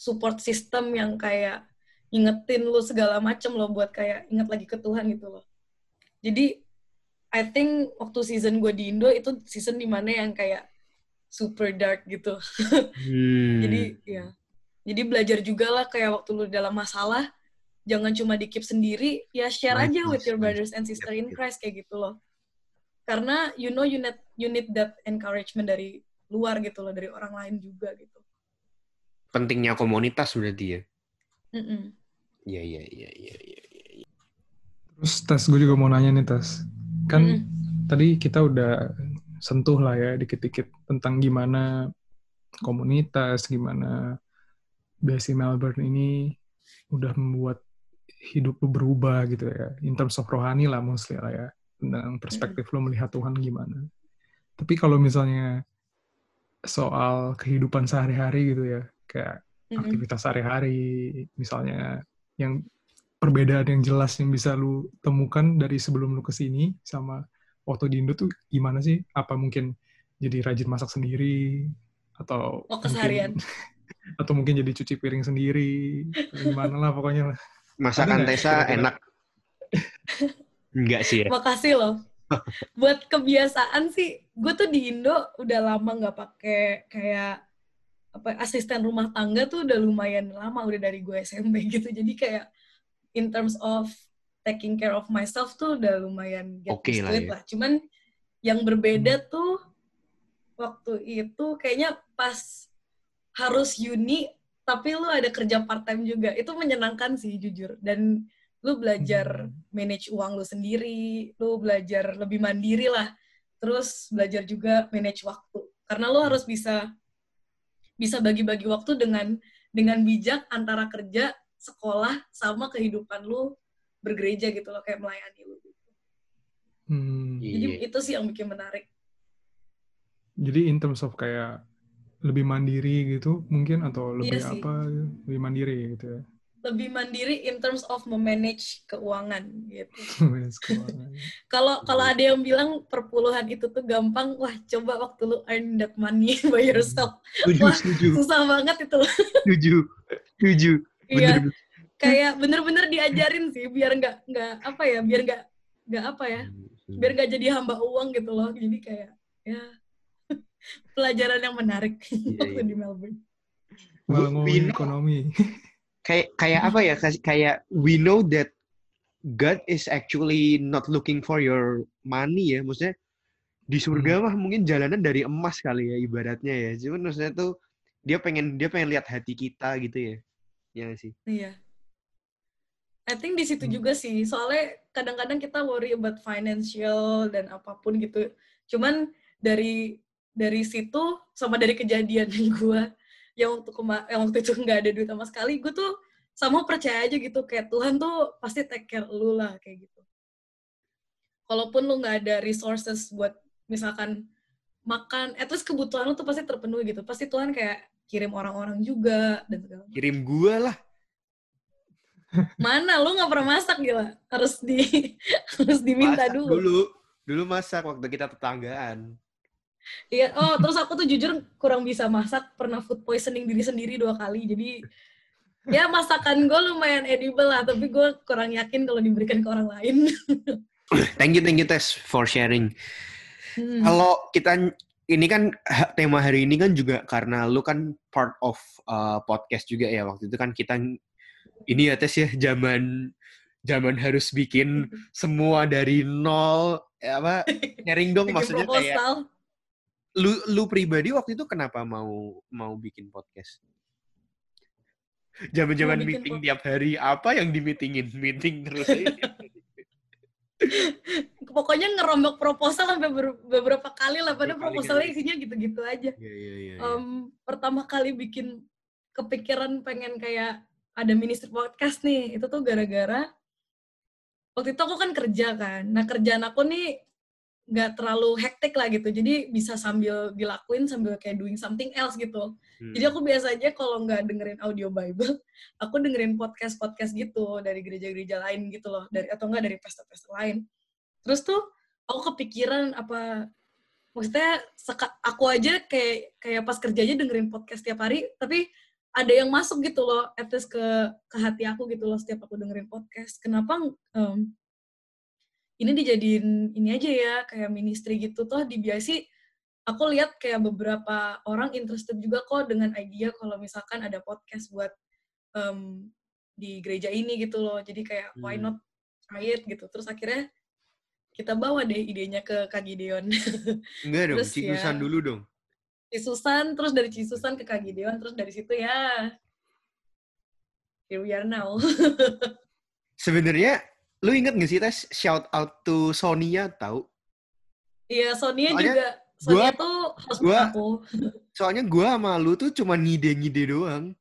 support system yang kayak ingetin lu segala macem loh buat kayak inget lagi ke Tuhan gitu loh. Jadi I think waktu season gue di Indo itu season di mana yang kayak super dark gitu. (laughs) Hmm. jadi ya. Jadi belajar juga lah kayak waktu lu dalam masalah jangan cuma di keep sendiri ya share Nice, aja with your brothers and sister in. Christ kayak gitu loh. Karena you know you need you need that encouragement dari luar gitu loh dari orang lain juga gitu pentingnya komunitas berarti ya iya iya iya iya iya iya. Terus tes gue juga mau nanya nih tes. Kan Mm-mm. tadi kita udah sentuh lah ya dikit-dikit tentang gimana komunitas, gimana Basi Melbourne ini udah membuat hidup lu berubah gitu ya. In terms of rohani lah mostly lah ya. Tentang perspektif lu melihat Tuhan gimana. Tapi kalau misalnya soal kehidupan sehari-hari gitu ya, kayak Mm-mm. aktivitas sehari-hari, misalnya yang perbedaan yang jelas yang bisa lu temukan dari sebelum lu ke sini sama waktu di Indo tuh gimana sih? Apa mungkin jadi rajin masak sendiri atau Oh, keseharian. mungkin, (laughs) atau mungkin jadi cuci piring sendiri, gimana lah pokoknya lah. masakan Tessa enak enggak sih ya Makasih loh. (laughs) Buat kebiasaan sih, gue tuh di Indo udah lama nggak pakai kayak apa asisten rumah tangga tuh udah lumayan lama udah dari gue SMP (laughs) gitu. Jadi kayak in terms of taking care of myself tuh udah lumayan get Oke used lah ya. lah. Cuman yang berbeda tuh waktu itu kayaknya pas harus uni tapi lu ada kerja part time juga. Itu menyenangkan sih jujur dan lu belajar Hmm. manage uang lu sendiri, lu belajar lebih mandiri lah. Terus belajar juga manage waktu. Karena lu harus bisa bisa bagi-bagi waktu dengan dengan bijak antara kerja, sekolah sama kehidupan lu bergereja gitu loh kayak melayani lu gitu. Hmm. Jadi Iya. itu sih yang bikin menarik. Jadi in terms of kayak lebih mandiri gitu mungkin atau lebih Iya apa lebih mandiri gitu ya. Lebih mandiri in terms of memanage keuangan gitu. (laughs) Kalau kalau ada yang bilang perpuluhan itu tuh gampang, wah coba waktu lu earn that money (laughs) by yourself. Setuju, Wah, setuju, Susah banget itu (laughs) loh. setuju, setuju. Iya, kayak bener-bener diajarin sih biar nggak nggak apa ya, biar nggak nggak apa ya, biar nggak jadi hamba uang gitu loh. Jadi kayak ya pelajaran yang menarik Iya, waktu iya. di Melbourne. Malah ngomongin ekonomi. Kayak kayak apa ya kayak we know that God is actually not looking for your money ya maksudnya di surga mah mungkin jalanan dari emas kali ya ibaratnya ya cuman maksudnya tuh dia pengen dia pengen lihat hati kita gitu ya ya sih Iya. I think di situ Hmm. juga sih, soalnya kadang-kadang kita worry about financial dan apa pun gitu. Cuman dari dari situ sama dari kejadian (laughs) gue yang waktu kema yang waktu itu nggak ada duit sama sekali, gue tuh sama percaya aja gitu kayak Tuhan tuh pasti take care lu lah kayak gitu. Kalaupun lu nggak ada resources buat misalkan makan, at least kebutuhan lu tuh pasti terpenuhi gitu. Pasti Tuhan kayak kirim orang-orang juga dan segala kirim gua lah Mana lu nggak pernah masak gila? Harus di (laughs) harus diminta Masak dulu. dulu dulu masak waktu kita tetanggaan Iya. Oh, terus aku tuh jujur kurang bisa masak, pernah food poisoning diri sendiri dua kali. Jadi ya masakan gue lumayan edible lah, tapi gue kurang yakin kalau diberikan ke orang lain. (laughs) thank you thank you Tess for sharing Hmm. Kalau kita ini kan tema hari ini kan juga karena lu kan part of uh, podcast juga ya waktu itu kan kita ini ya tes ya zaman zaman harus bikin semua dari nol ya apa (laughs) sharing dong maksudnya kayak. Lu lu pribadi waktu itu kenapa mau mau bikin podcast? Bikin meeting pod- tiap hari apa yang di meetingin meeting terus. (laughs) Pokoknya ngerombak proposal sampai ber- beberapa kali lah, padahal proposalnya isinya gitu-gitu aja. Iya iya iya. iya. Em, pertama kali bikin kepikiran pengen kayak ada ministry podcast nih itu tuh gara-gara waktu itu aku kan kerja kan nah kerjaan aku nih nggak terlalu hektik lah gitu. Jadi bisa sambil dilakuin sambil kayak doing something else gitu. Hmm. jadi aku biasa aja kalau nggak dengerin audio Bible (laughs) aku dengerin podcast podcast gitu dari gereja-gereja lain gitu loh. Dari atau enggak dari pesta-pesta lain. Terus tuh aku kepikiran apa maksudnya seka- aku aja kayak kayak pas kerja aja dengerin podcast tiap hari tapi ada yang masuk gitu loh at least ke ke hati aku gitu loh setiap aku dengerin podcast. Kenapa em, ini dijadiin ini aja ya kayak ministry gitu toh dibiasi aku lihat kayak beberapa orang interested juga kok dengan idea kalau misalkan ada podcast buat em, di gereja ini gitu loh jadi kayak why Hmm. not try it gitu terus akhirnya kita bawa deh idenya ke Kak Gideon (laughs) Enggak dong, terus cikusan ya- dulu dong. Cisusan, terus dari Cisusan ke Kak Gideon, terus dari situ ya here we are now. (laughs) Sebenarnya lu inget gak sih tes shout out to Sonia tahu? Iya, Sonia Soalnya juga. Sonia gua- tuh host gua- aku. (laughs) Soalnya gua sama lu tuh cuma ngide-ngide doang.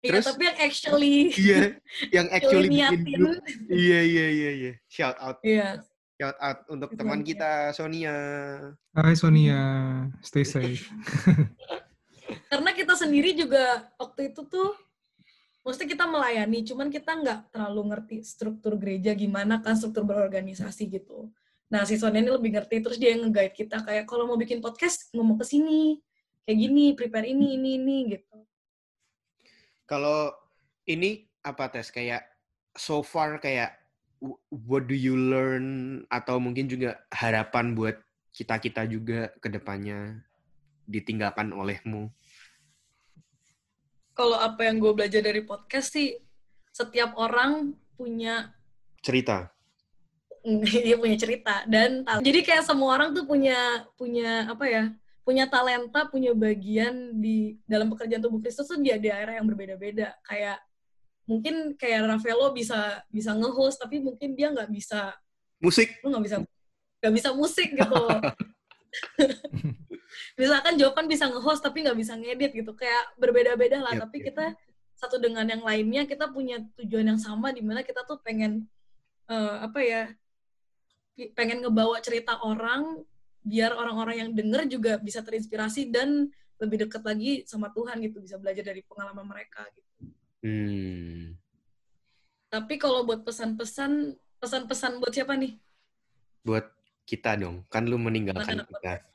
Iya, terus- tapi yang actually (laughs) Iya, yang actually bikin niatin. grup. Iya iya iya iya. Shout out, Iya. shout out untuk Itu teman Sonia. kita Sonia. Hai Sonia, stay safe. (laughs) Karena kita sendiri juga waktu itu tuh maksudnya kita melayani, cuman kita nggak terlalu ngerti struktur gereja gimana kan struktur berorganisasi gitu. Nah, si Sonia ini lebih ngerti, terus dia yang nge-guide kita kayak kalau mau bikin podcast ngomong ke sini, kayak gini, prepare ini, ini, ini gitu. Kalau ini apa tes kayak so far kayak what do you learn atau mungkin juga harapan buat kita-kita juga ke depannya ditinggalkan olehmu. Kalau apa yang gue belajar dari podcast sih, setiap orang punya Cerita. (laughs) dia punya cerita dan tal- jadi kayak semua orang tuh punya punya apa ya punya talenta punya bagian di dalam pekerjaan tubuh Kristus tuh dia di daerah yang berbeda-beda kayak mungkin kayak Ravello bisa bisa nge-host tapi mungkin dia nggak bisa Musik. lu nggak bisa nggak bisa musik gitu (laughs) misalkan Jovan bisa nge-host tapi nggak bisa ngedit gitu kayak berbeda-beda lah Yep, tapi yep. kita satu dengan yang lainnya kita punya tujuan yang sama di mana kita tuh pengen eh, apa ya pengen ngebawa cerita orang biar orang-orang yang denger juga bisa terinspirasi dan lebih dekat lagi sama Tuhan gitu bisa belajar dari pengalaman mereka gitu. Hmm. Tapi kalau buat pesan-pesan pesan-pesan buat siapa nih? Buat kita dong. Kan lu meninggalkan kita.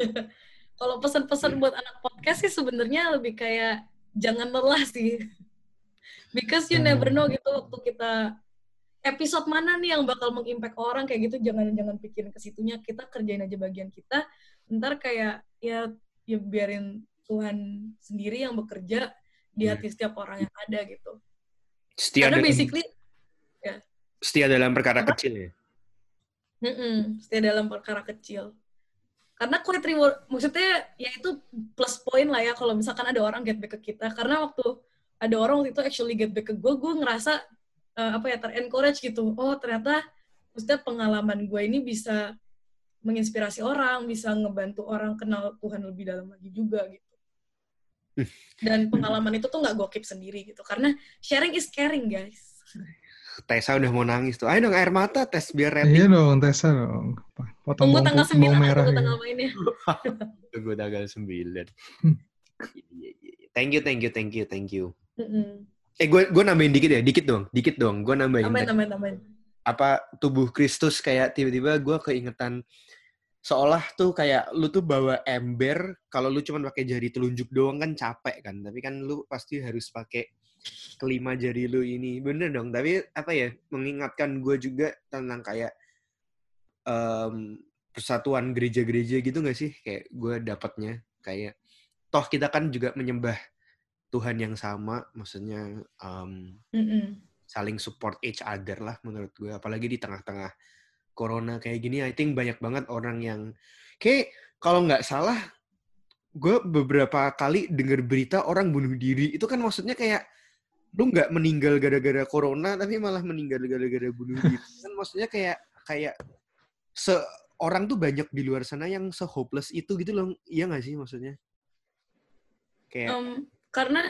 (laughs) Kalau pesan-pesan buat anak podcast sih sebenarnya lebih kayak jangan lelah sih. (laughs) Because you never know gitu waktu kita episode mana nih yang bakal mengimpact orang kayak gitu jangan jangan pikirin ke situnya kita kerjain aja bagian kita ntar kayak ya ya biarin Tuhan sendiri yang bekerja di Hmm. hati setiap orang yang ada gitu Setia karena dalam, basically setia dalam perkara Apa? kecil ya. mm stay dalam perkara kecil karena quick reward maksudnya ya itu plus point lah ya kalau misalkan ada orang get back ke kita. Karena waktu ada orang waktu itu actually get back ke gue gue ngerasa eh, apa ya ter-encourage gitu. Oh ternyata maksudnya pengalaman gue ini bisa menginspirasi orang bisa ngebantu orang kenal Tuhan lebih dalam lagi juga gitu. Dan pengalaman itu tuh nggak gue keep sendiri gitu. Karena sharing is caring guys (laughs) Tessa udah mau nangis tuh. Ayo dong air mata tes biar Iya rating. dong, Tessa dong. Potong tunggu tanggal pu- bawang 9 merah. tunggu ya. tanggal mainnya (laughs) Tunggu tanggal 9. Hmm. Iya, iya, iya. Thank you, thank you, thank you, thank you. Eh, gue gue nambahin dikit ya, dikit dong, dikit dong. Gue nambahin tambahin tadi. tambahin tambahin apa tubuh Kristus kayak tiba-tiba gue keingetan seolah tuh kayak lu tuh bawa ember kalau lu cuma pakai jari telunjuk doang kan capek kan tapi kan lu pasti harus pakai kelima jari lu ini. Bener dong tapi apa ya mengingatkan gue juga tentang kayak em, persatuan gereja-gereja gitu gak sih? Kayak gue dapatnya kayak toh kita kan juga menyembah Tuhan yang sama maksudnya em, Mm-mm. saling support each other lah menurut gue apalagi di tengah-tengah corona kayak gini I think banyak banget orang yang kayak kalau nggak salah gue beberapa kali dengar berita orang bunuh diri. Itu kan maksudnya kayak lu nggak meninggal gara-gara corona tapi malah meninggal gara-gara bunuh diri. (laughs) Kan maksudnya kayak kayak seorang tuh banyak di luar sana yang se hopeless itu gitu loh. Iya nggak sih maksudnya? Kayak Em, karena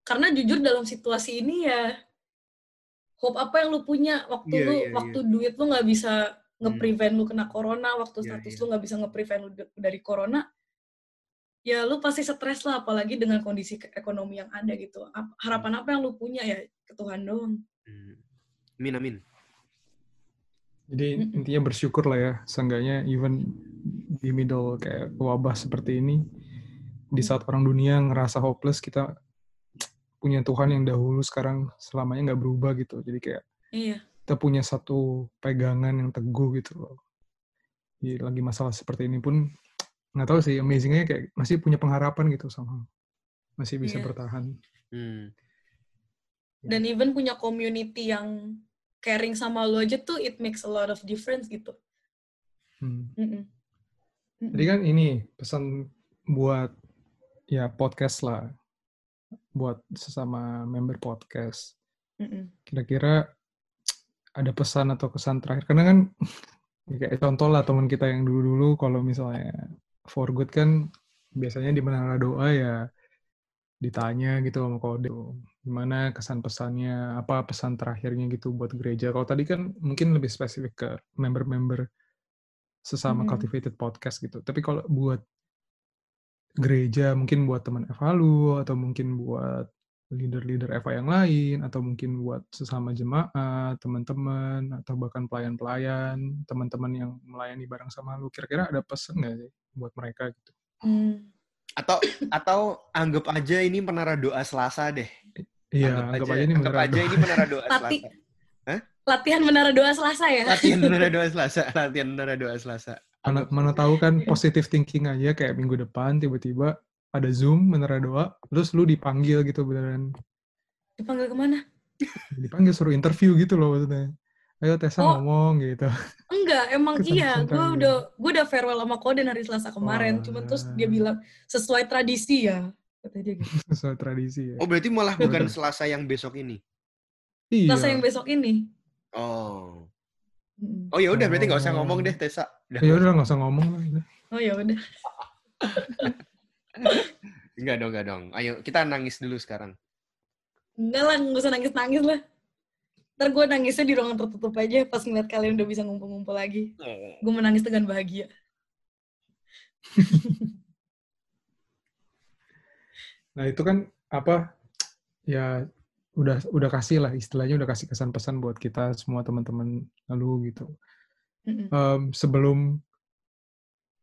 karena jujur dalam situasi ini ya hope apa yang lu punya? Waktu Iya, lu iya, waktu duit lu nggak bisa Hmm. nge-prevent lu kena corona waktu Iya, status iya. lu nggak bisa nge-prevent lu dari corona ya lu pasti stres lah apalagi dengan kondisi ekonomi yang ada gitu. Ap- harapan apa yang lu punya ya ke Tuhan doang? Hmm, amin amin. Jadi intinya bersyukur lah ya, seenggaknya even di middle kayak wabah seperti ini, di saat orang dunia ngerasa hopeless, kita punya Tuhan yang dahulu sekarang selamanya nggak berubah gitu. Jadi kayak iya. kita punya satu pegangan yang teguh gitu loh. Di lagi masalah seperti ini pun nggak tahu sih, amazingnya kayak masih punya pengharapan gitu sama masih bisa Iya. bertahan. hmm. dan even punya community yang caring sama lu aja tuh it makes a lot of difference gitu Hmm. Mm-mm. Mm-mm. Jadi kan ini pesan buat ya podcast lah, buat sesama member podcast. Kira-kira ada pesan atau kesan terakhir? Karena kan (laughs) ya kayak contoh lah teman kita yang dulu-dulu kalau misalnya for good kan biasanya di menara doa ya ditanya gitu sama kode gimana kesan pesannya apa pesan terakhirnya gitu buat gereja. Kalau tadi kan mungkin lebih spesifik ke member-member sesama Mhm. cultivated podcast gitu. Tapi kalau buat gereja mungkin buat teman Evalu atau mungkin buat leader-leader Eva yang lain atau mungkin buat sesama jemaat teman-teman atau bahkan pelayan-pelayan teman-teman yang melayani bareng sama lu kira-kira ada pesan nggak sih buat mereka gitu. Hmm. atau atau anggap aja ini menara doa Selasa deh. Iya anggap, anggap aja, aja ini anggap menara aja doa. ini menara doa (laughs) Lati- Selasa. Latihan menara doa Selasa ya? Latihan (laughs) menara doa Selasa. Latihan menara doa Selasa. Mana, mana tahu kan positive thinking aja kayak minggu depan tiba-tiba ada zoom menara doa terus lu dipanggil gitu beneran. Dipanggil ke mana? Dipanggil suruh interview gitu loh maksudnya ayo Tessa Oh. ngomong gitu enggak emang iya gue udah gue udah farewell sama Koden hari Selasa kemarin Wah. cuman terus dia bilang sesuai tradisi ya kata dia gitu (laughs) sesuai tradisi ya oh berarti malah bukan Bener. Selasa yang besok ini iya Selasa yang besok ini oh oh ya udah berarti nggak usah Oh. ngomong deh Tessa udah ya udah nggak usah ngomong lah udah. oh ya udah (laughs) Enggak dong, enggak dong. Ayo kita nangis dulu sekarang. enggak lah, nggak usah nangis-nangis lah. Ntar gue nangisnya di ruangan tertutup aja pas ngeliat kalian udah bisa ngumpul-ngumpul lagi. Gue menangis dengan bahagia. (laughs) Nah itu kan apa ya udah udah kasih lah istilahnya udah kasih kesan pesan buat kita semua teman-teman lalu gitu. Em, sebelum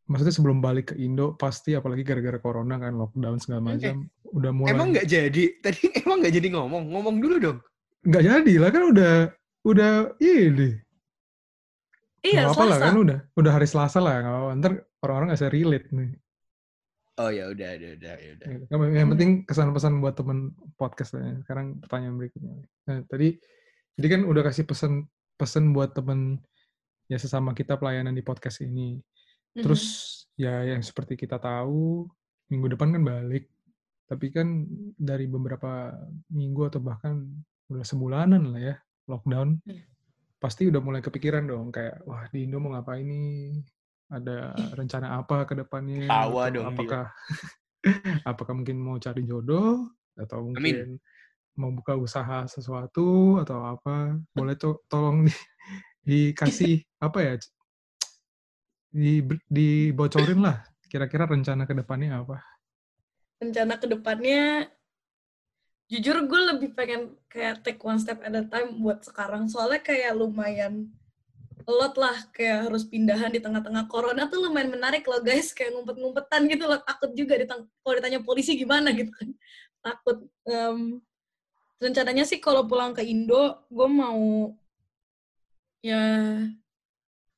maksudnya sebelum balik ke Indo pasti apalagi gara-gara corona kan lockdown segala macam udah mulai Emang nggak jadi? Tadi (laughs) emang nggak jadi ngomong? Ngomong dulu dong. Nggak jadi lah kan udah udah ini Iya, nggak apa lah Selasa. kan udah udah hari Selasa lah nggak apa ntar orang-orang nggak bisa relate nih Oh ya udah, udah, udah, ya udah. Gitu. Yang- Yang penting kesan-pesan buat temen podcast lah. ya. Sekarang pertanyaan berikutnya. Nah, tadi jadi kan udah kasih pesan pesan buat temen ya sesama kita pelayanan di podcast ini. Mhm. Terus ya yang seperti kita tahu minggu depan kan balik. Tapi kan dari beberapa minggu atau bahkan udah sebulanan lah ya lockdown. Hmm. Pasti udah mulai kepikiran dong kayak wah di Indo mau ngapain nih? Ada (laughs) rencana apa ke depannya? Tawa Atau dong dia. Apakah (laughs) apakah mungkin mau cari jodoh atau mungkin mau buka usaha sesuatu atau apa? Boleh (laughs) to tolong di, dikasih apa ya? Di, dibocorin lah kira-kira rencana ke depannya apa? rencana ke depannya jujur gue lebih pengen kayak take one step at a time buat sekarang. Soalnya kayak lumayan lot lah kayak harus pindahan di tengah-tengah. Corona tuh lumayan menarik loh guys. Kayak ngumpet-ngumpetan gitu loh. Takut juga ditang kalau ditanya polisi gimana gitu kan. Takut Em, rencananya sih kalau pulang ke Indo gue mau ya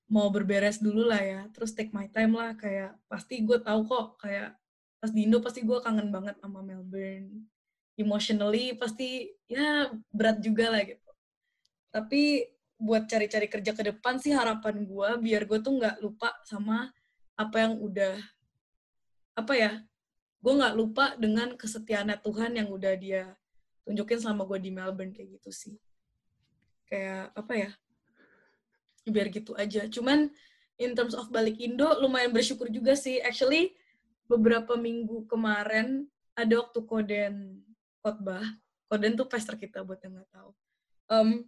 mau berberes dulu lah ya. Terus take my time lah. Kayak pasti gue tahu kok kayak pas di Indo pasti gue kangen banget sama Melbourne emotionally pasti ya berat juga lah gitu. Tapi buat cari-cari kerja ke depan sih harapan gue biar gue tuh nggak lupa sama apa yang udah apa ya gue nggak lupa dengan kesetiaannya Tuhan yang udah dia tunjukin selama gue di Melbourne kayak gitu sih. Kayak apa ya biar gitu aja. Cuman in terms of balik Indo lumayan bersyukur juga sih. Actually beberapa minggu kemarin ada waktu koden khotbah koden tuh pastor kita buat yang nggak tahu Em,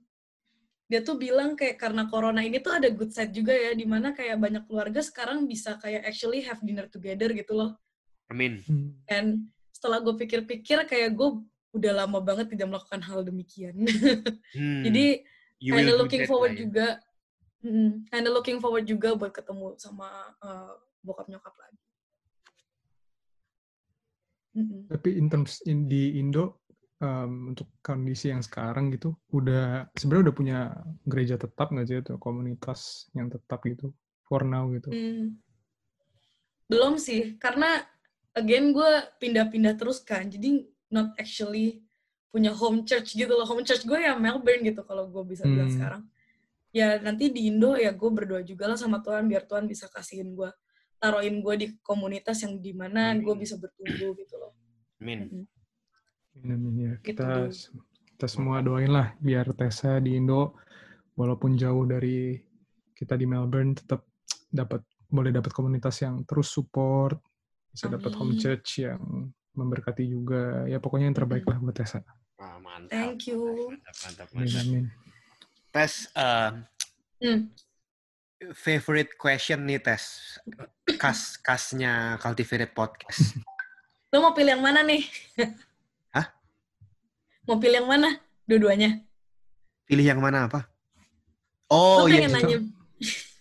dia tuh bilang kayak karena corona ini tuh ada good side juga ya di mana kayak banyak keluarga sekarang bisa kayak actually have dinner together gitu loh Amin. Hmm. and setelah gue pikir-pikir kayak gue udah lama banget tidak melakukan hal demikian (laughs) Hmm. jadi kinda looking that forward lah ya. juga mm, kinda looking forward juga buat ketemu sama eh, bokap nyokap lagi Mm-mm. Tapi in terms in, di Indo em, untuk kondisi yang sekarang gitu, udah sebenarnya udah punya gereja tetap nggak sih atau komunitas yang tetap gitu for now gitu? Hmm. belum sih karena again gue pindah-pindah terus kan jadi not actually punya home church gitu loh home church gue ya Melbourne gitu kalau gue bisa bilang Hmm. sekarang ya nanti di Indo ya gue berdoa juga lah sama Tuhan biar Tuhan bisa kasihin gue taruhin gue di komunitas yang di mana gue Amin. bisa bertumbuh gitu loh Amin. Mm-mm. Amin, ya. Gitu Kita kita semua doain lah biar Tessa di Indo walaupun jauh dari kita di Melbourne tetap dapat boleh dapat komunitas yang terus support, bisa dapat home Amin. church yang memberkati juga. Ya pokoknya yang terbaik lah buat Tessa. Wah, mantap. Thank you. Mantap, mantap, Amin, mantap. amin. Tes, eh, Hmm. Favorite question nih, Tes. Kas, kasnya Cultivated Podcast. lo mau pilih yang mana nih Hah? mau pilih yang mana dua-duanya Pilih yang mana apa? Oh, lo iya. iya. nanya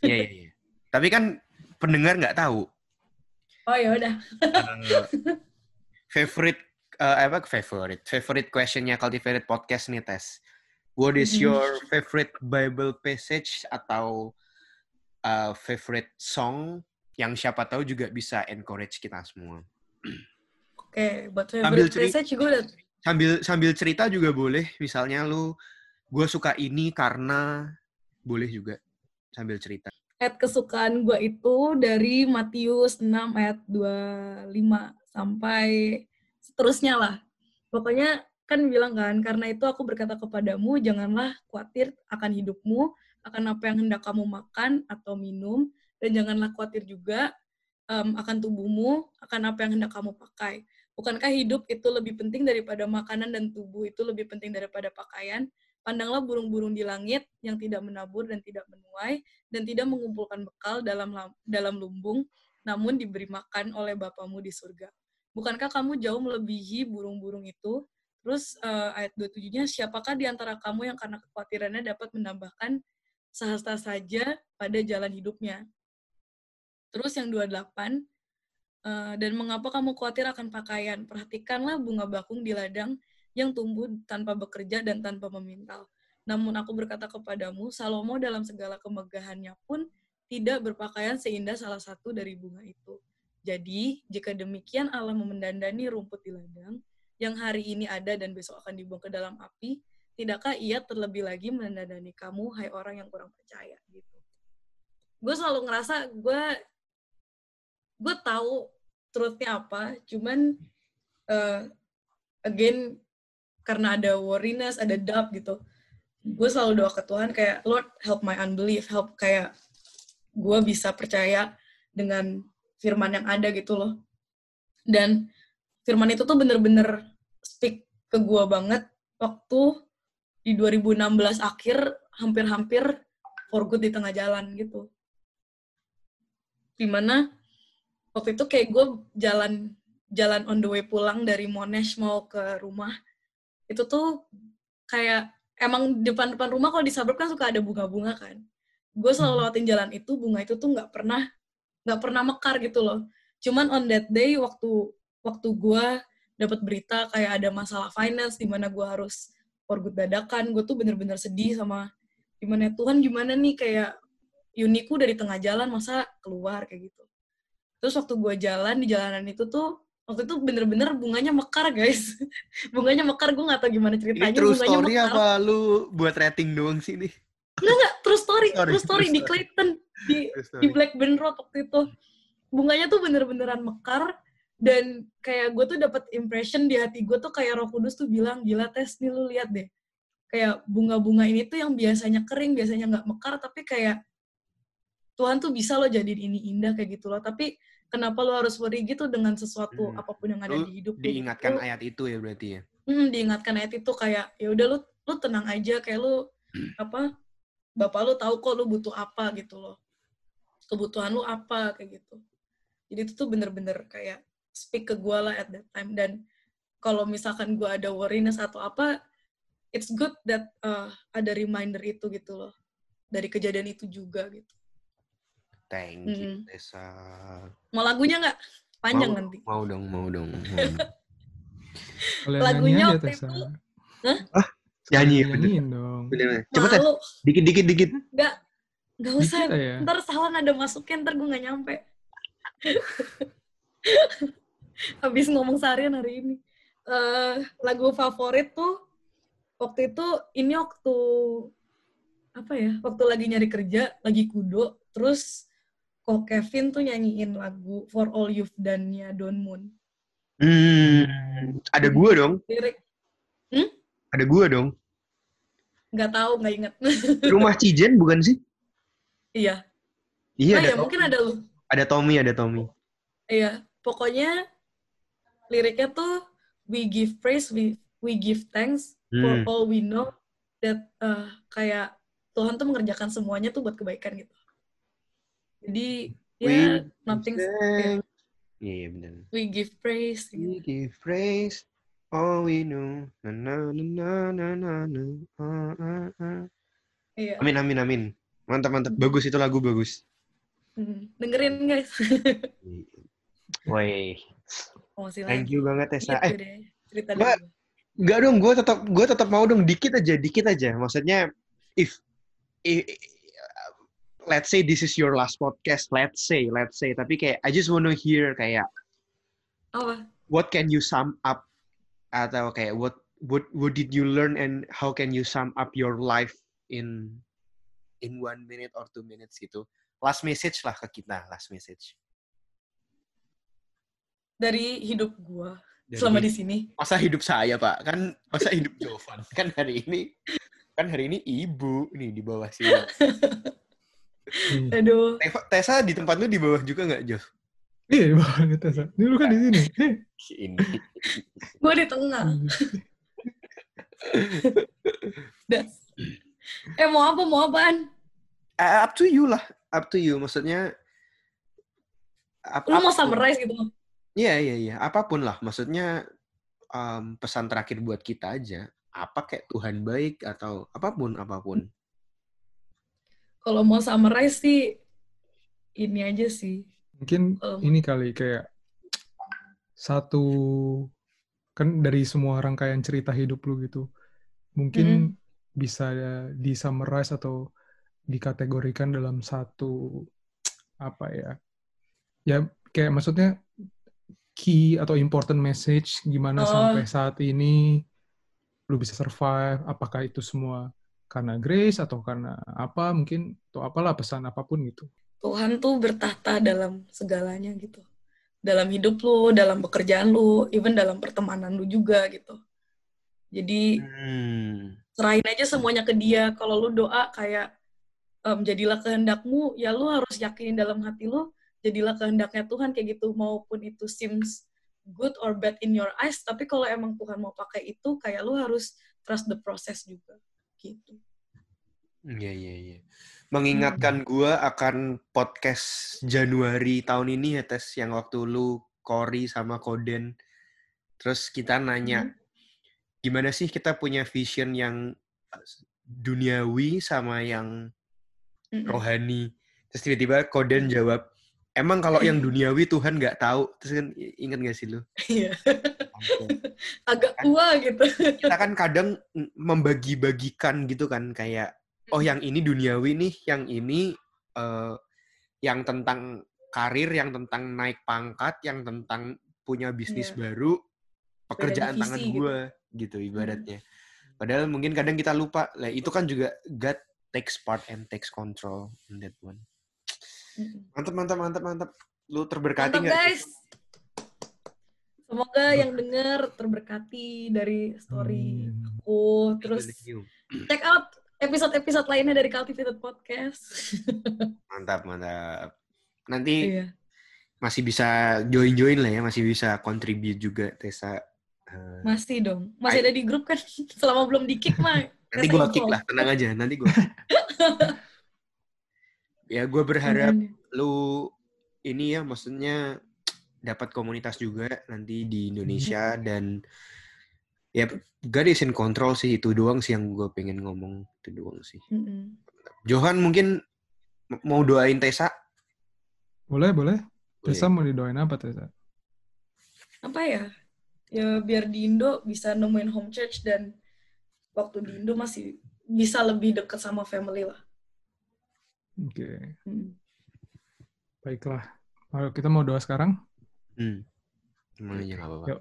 Iya, iya, iya. Tapi kan pendengar nggak tahu. oh ya udah Eh, favorite eh, apa favorite favorite questionnya cultivated podcast nih tes what is your favorite bible passage atau eh, favorite song yang siapa tahu juga bisa encourage kita semua. Oke, buat Sambil favorite ceri- passage gue udah sambil sambil cerita juga boleh. Misalnya lu gue suka ini karena boleh juga. Sambil cerita. Ayat kesukaan gue itu dari Matius 6 ayat 25 sampai seterusnya lah. Pokoknya kan bilang kan, karena itu aku berkata kepadamu, janganlah khawatir akan hidupmu, akan apa yang hendak kamu makan atau minum, dan janganlah khawatir juga em, akan tubuhmu, akan apa yang hendak kamu pakai. Bukankah hidup itu lebih penting daripada makanan dan tubuh itu lebih penting daripada pakaian? Pandanglah burung-burung di langit yang tidak menabur dan tidak menuai dan tidak mengumpulkan bekal dalam dalam lumbung, namun diberi makan oleh Bapamu di surga. Bukankah kamu jauh melebihi burung-burung itu? Terus uh, ayat 27-nya, siapakah di antara kamu yang karena kekhawatirannya dapat menambahkan sehasta saja pada jalan hidupnya? Terus yang 28, uh, eh, dan mengapa kamu khawatir akan pakaian? Perhatikanlah bunga bakung di ladang yang tumbuh tanpa bekerja dan tanpa memintal. Namun aku berkata kepadamu, Salomo dalam segala kemegahannya pun tidak berpakaian seindah salah satu dari bunga itu. Jadi, jika demikian Allah memendandani rumput di ladang, yang hari ini ada dan besok akan dibuang ke dalam api, tidakkah ia terlebih lagi menandani kamu, hai orang yang kurang percaya gitu. Gue selalu ngerasa gue gue tahu truthnya apa, cuman uh, again karena ada worriness, ada doubt gitu, gue selalu doa ke Tuhan kayak Lord help my unbelief, help kayak gue bisa percaya dengan firman yang ada gitu loh. Dan firman itu tuh bener-bener speak ke gue banget waktu di 2016 akhir hampir-hampir for good di tengah jalan gitu. Di mana waktu itu kayak gue jalan jalan on the way pulang dari Monash mau ke rumah itu tuh kayak emang depan-depan rumah kalau di suburb kan suka ada bunga-bunga kan. Gue selalu hmm. lewatin jalan itu bunga itu tuh nggak pernah nggak pernah mekar gitu loh. Cuman on that day waktu waktu gue dapat berita kayak ada masalah finance di mana gue harus good dadakan gue tuh bener-bener sedih sama gimana Tuhan gimana nih? Kayak uniku dari tengah jalan masa keluar? Kayak gitu. Terus waktu gue jalan di jalanan itu tuh waktu itu bener-bener bunganya mekar guys. (laughs) Bunganya mekar gue gak tau gimana ceritanya ini true bunganya story mekar. apa lu buat rating doang sih nih Enggak, enggak, true story, story true story, di Clayton, di, di Blackburn Road waktu itu. Bunganya tuh bener-beneran mekar, dan kayak gue tuh dapat impression di hati gue tuh kayak Roh Kudus tuh bilang gila tes nih lu lihat deh kayak bunga-bunga ini tuh yang biasanya kering biasanya nggak mekar tapi kayak Tuhan tuh bisa lo jadi ini indah kayak gitu loh tapi kenapa lo harus worry gitu dengan sesuatu hmm. apa pun yang ada lu di hidup diingatkan gitu. ayat itu ya berarti ya hmm, diingatkan ayat itu kayak ya udah lu lu tenang aja kayak lu hmm. apa bapak lu tahu kok lu butuh apa gitu loh kebutuhan lu apa kayak gitu jadi itu tuh bener-bener kayak speak ke gue lah at that time dan kalau misalkan gue ada worriness atau apa it's good that uh, ada reminder itu gitu loh dari kejadian itu juga gitu thank you hmm. Tessa mau lagunya nggak panjang mau, nanti mau dong mau dong (laughs) lagunya waktu itu Hah? Ah, nyanyi, nyanyiin dong. Bener, Cepet ya. Dikit, dikit, dikit. Enggak, enggak usah. ya? Ntar salah ada masukin, ntar gue nggak nyampe. (laughs) (laughs) habis ngomong seharian hari ini. Uh, lagu favorit tuh waktu itu ini waktu apa ya? Waktu lagi nyari kerja, lagi kudo, terus kok Kevin tuh nyanyiin lagu For All You've Done-nya Don Moon. Hmm, ada gua dong. Lirik. Hmm? Ada gua dong. Nggak tahu, nggak inget. (laughs) Rumah Cijen bukan sih? Iya. Iya, oh, ada ya, mungkin ada lu. Ada Tommy, ada Tommy. Iya, pokoknya liriknya tuh we give praise, we we give thanks hmm. for all we know that uh, kayak Tuhan tuh mengerjakan semuanya tuh buat kebaikan gitu. Jadi ya yeah, nothing. Iya yeah, yeah, benar. We give praise. We gitu. give praise. All we know. Na na na na na na. Uh, uh, uh. Iya. Amin amin amin. Mantap mantap. Hmm. Bagus itu lagu bagus. Hmm. Dengerin guys. (laughs) Woi, Thank you banget Tessa. Gitu eh, cerita gua, Enggak dong, gue tetap gue tetap mau dong dikit aja, dikit aja. Maksudnya if, if let's say this is your last podcast, let's say, let's say, tapi kayak I just wanna hear kayak apa? What can you sum up atau kayak what what what did you learn and how can you sum up your life in in one minute or two minutes gitu. Last message lah ke kita, last message dari hidup gue selama di sini. Masa hidup saya pak, kan masa hidup (laughs) Jovan kan hari ini kan hari ini ibu nih di bawah sini. (laughs) Aduh. Tessa di tempat lu di bawah juga nggak Jov? Iya, banget Tessa. Ini lu kan di sini. (laughs) Ini. Gue di tengah. Das. Eh mau apa mau apaan? Eh, up to you lah. Up to you. Maksudnya ap- Lu mau summarize gitu? Iya, iya, iya. Apa pun lah. Maksudnya em, pesan terakhir buat kita aja. Apa kayak Tuhan baik atau apa pun, apa pun. Kalau mau summarize sih ini aja sih. Mungkin Um. ini kali kayak satu kan dari semua rangkaian cerita hidup lu gitu. Mungkin bisa di summarize atau dikategorikan dalam satu apa ya? Ya kayak maksudnya key atau important message gimana Oh. sampai saat ini lu bisa survive apakah itu semua karena grace atau karena apa mungkin atau apalah pesan apa pun gitu. Tuhan tuh bertahta dalam segalanya gitu. Dalam hidup lu, dalam pekerjaan lu, even dalam pertemanan lu juga gitu. Jadi Hmm. serahin aja semuanya ke dia. Kalau lu doa kayak em, jadilah kehendakmu, ya lu harus yakinin dalam hati lu, jadilah kehendaknya Tuhan kayak gitu. Maupun itu seems good or bad in your eyes, tapi kalau emang Tuhan mau pakai itu, kayak lu harus trust the process juga. Gitu. Iya, iya, iya. Mengingatkan gua akan podcast Januari tahun ini ya, Tes. Yang waktu lu, Cory, sama Koden. Terus kita nanya, Hmm. gimana sih kita punya vision yang duniawi sama yang Mm-mm. rohani. Terus tiba-tiba Koden jawab, emang kalau yang (clears throat) duniawi Tuhan nggak tahu. Terus kan inget gak sih lu? Iya. Agak tua gitu. Kita kan kadang membagi-bagikan gitu kan. Kayak, oh yang ini duniawi nih, yang ini eh, yang tentang karir, yang tentang naik pangkat, yang tentang punya bisnis Iya. baru, pekerjaan divisi tangan gitu. gue gitu ibaratnya. Padahal mungkin kadang kita lupa, lah itu kan juga God takes part and takes control in that one. Mantap, mantap, mantap, mantap. Lu terberkati Mantap nggak? guys. Semoga yang denger terberkati dari story Amin. aku. Terus check out episode-episode lainnya dari Cultivated Podcast. (laughs) Mantap, mantap. Nanti iya. masih bisa join-join lah ya, masih bisa contribute juga Tessa. Eh, Masih dong. Masih ada di grup kan. (laughs) Selama belum di-kick mah. nanti gue kick lah, tenang aja. Nanti gue. (laughs) ya gue berharap lu ini ya, maksudnya dapat komunitas juga nanti di Indonesia dan ya God is in control sih itu doang sih yang gue pengen ngomong itu doang sih. Mm-mm. Johan mungkin m- mau doain Tessa? Boleh, boleh. Tessa Boleh. mau didoain apa, Tessa? Apa ya? Ya biar di Indo bisa nemuin home church dan waktu di Indo masih bisa lebih dekat sama family lah. Oke, Mm. baiklah. Ayo, kita mau doa sekarang. Hmm. Aja nggak apa-apa. Yuk.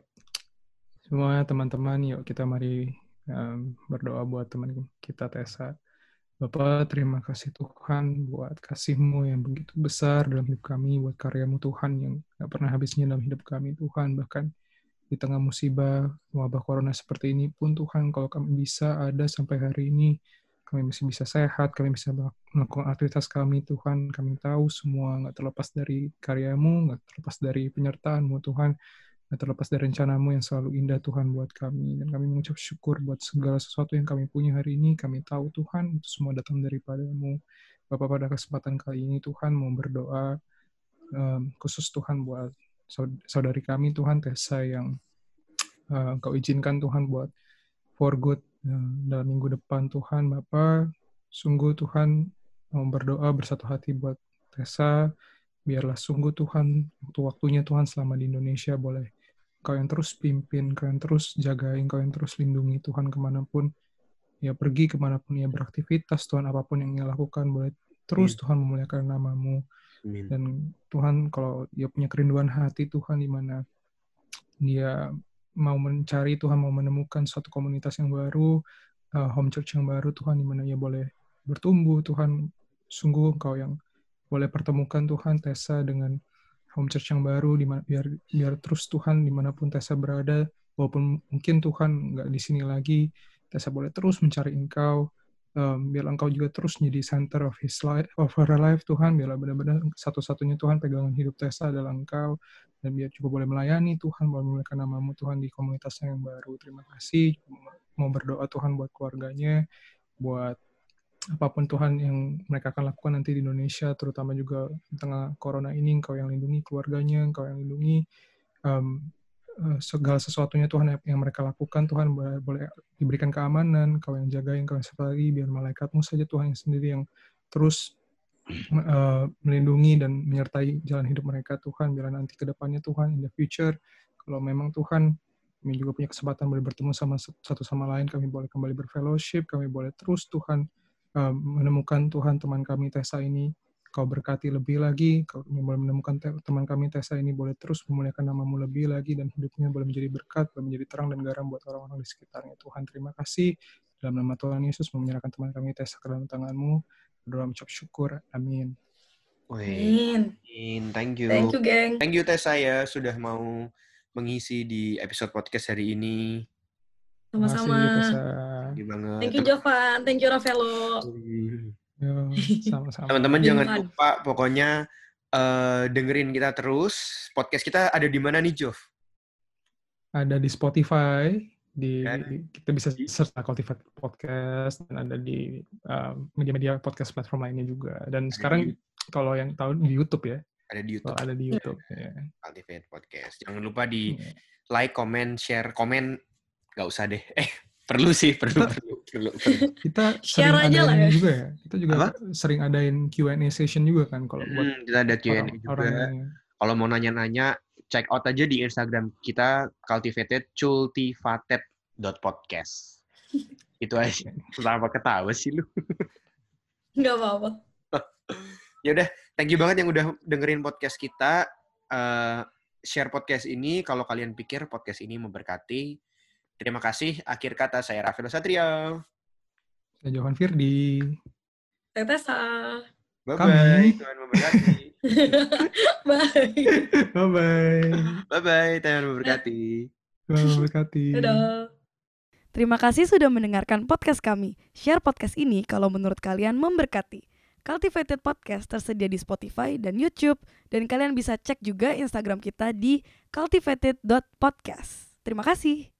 Semua teman-teman, yuk kita mari um, berdoa buat teman kita Tessa. Bapak, terima kasih Tuhan buat kasih-Mu yang begitu besar dalam hidup kami, buat karyamu Tuhan yang gak pernah habisnya dalam hidup kami Tuhan. Bahkan di tengah musibah, wabah corona seperti ini pun Tuhan, kalau kami bisa ada sampai hari ini, kami masih bisa sehat, kami bisa melakukan aktivitas kami Tuhan. Kami tahu semua nggak terlepas dari karyamu, nggak terlepas dari penyertaanmu Tuhan nggak terlepas dari rencanamu yang selalu indah Tuhan buat kami. Dan kami mengucap syukur buat segala sesuatu yang kami punya hari ini. Kami tahu Tuhan, itu semua datang daripadamu. Bapak pada kesempatan kali ini Tuhan mau berdoa um, khusus Tuhan buat saud- saudari kami Tuhan Tessa yang uh, Engkau izinkan Tuhan buat for good uh, dalam minggu depan Tuhan Bapak sungguh Tuhan mau berdoa bersatu hati buat Tessa. Biarlah sungguh Tuhan waktu-waktunya Tuhan selama di Indonesia boleh Kau yang terus pimpin, Kau yang terus jagain, Kau yang terus lindungi Tuhan ke mana pun ia pergi, ke mana pun ia beraktivitas, Tuhan apa pun yang ia lakukan boleh terus Tuhan memuliakan namamu. Amin. dan Tuhan kalau dia punya kerinduan hati Tuhan di mana dia mau mencari Tuhan mau menemukan suatu komunitas yang baru uh, home church yang baru Tuhan di mana ia boleh bertumbuh. Tuhan sungguh Engkau yang boleh pertemukan Tuhan Tessa dengan home church yang baru di mana biar biar terus Tuhan di mana pun Tessa berada walaupun mungkin Tuhan nggak di sini lagi Tessa boleh terus mencari Engkau um, biar Engkau juga terus menjadi center of his life, of her life Tuhan, biarlah benar-benar satu-satunya Tuhan pegangan hidup Tessa adalah Engkau, dan biar juga boleh melayani Tuhan, boleh memuliakan namamu Tuhan di komunitasnya yang baru. Terima kasih, mau berdoa Tuhan buat keluarganya, buat apa pun Tuhan yang mereka akan lakukan nanti di Indonesia, terutama juga di tengah corona ini, Engkau yang lindungi keluarganya, Engkau yang lindungi um, segala sesuatunya Tuhan yang mereka lakukan, Tuhan boleh, boleh diberikan keamanan, Engkau yang jagain, Engkau yang sertai, biar malaikatmu saja Tuhan yang sendiri yang terus uh, melindungi dan menyertai jalan hidup mereka, Tuhan, biar nanti ke depannya Tuhan, in the future, kalau memang Tuhan kami juga punya kesempatan boleh bertemu sama satu sama lain, kami boleh kembali berfellowship, kami boleh terus Tuhan uh, menemukan Tuhan teman kami Tessa ini, kau berkati lebih lagi, kau boleh menemukan teman kami Tessa ini boleh terus memuliakan namamu lebih lagi dan hidupnya boleh menjadi berkat, boleh menjadi terang dan garam buat orang-orang di sekitarnya. Tuhan terima kasih. Dalam nama Tuhan Yesus menyerahkan teman kami Tessa ke dalam tanganmu. Berdoa mengucap syukur. Amin. Amin. Thank you. Thank you, geng. Thank you Tessa ya sudah mau mengisi di episode podcast hari ini. Sama-sama. Thank you banget. Thank you Jovan, thank you Ravelo. (laughs) sama-sama. Teman-teman jangan lupa pokoknya uh, dengerin kita terus. Podcast kita ada di mana nih, Jov? Ada di Spotify, di, kan? kita bisa search Cultivate Podcast dan ada di media-media uh, podcast platform lainnya juga. Dan ada sekarang di, kalau yang tahu di YouTube ya. Ada di YouTube. Ada di YouTube. Ya. Cultivate Podcast. Jangan lupa di yeah. like, comment, share, komen. Gak usah deh. Eh, perlu sih, perlu, perlu, perlu, perlu. Kita share sering aja lah ya. juga ya. Kita juga Apa? sering adain Q&A session juga kan kalau buat hmm, kita ada Q&A juga. Orang kalau mau nanya-nanya, check out aja di Instagram kita cultivated cultivated.podcast. Itu aja. Kenapa ketawa sih lu? Nggak apa-apa. (laughs) ya udah, thank you banget yang udah dengerin podcast kita. Uh, share podcast ini kalau kalian pikir podcast ini memberkati Terima kasih. Akhir kata saya Rafael Satrio. Saya Johan Firdi. Saya Tessa. Bye-bye. Tuhan memberkati. (laughs) Bye. Bye-bye. Bye-bye. Tuhan memberkati. Tuhan memberkati. Dadah. Terima kasih sudah mendengarkan podcast kami. Share podcast ini kalau menurut kalian memberkati. Cultivated Podcast tersedia di Spotify dan YouTube. Dan kalian bisa cek juga Instagram kita di cultivated.podcast. Terima kasih.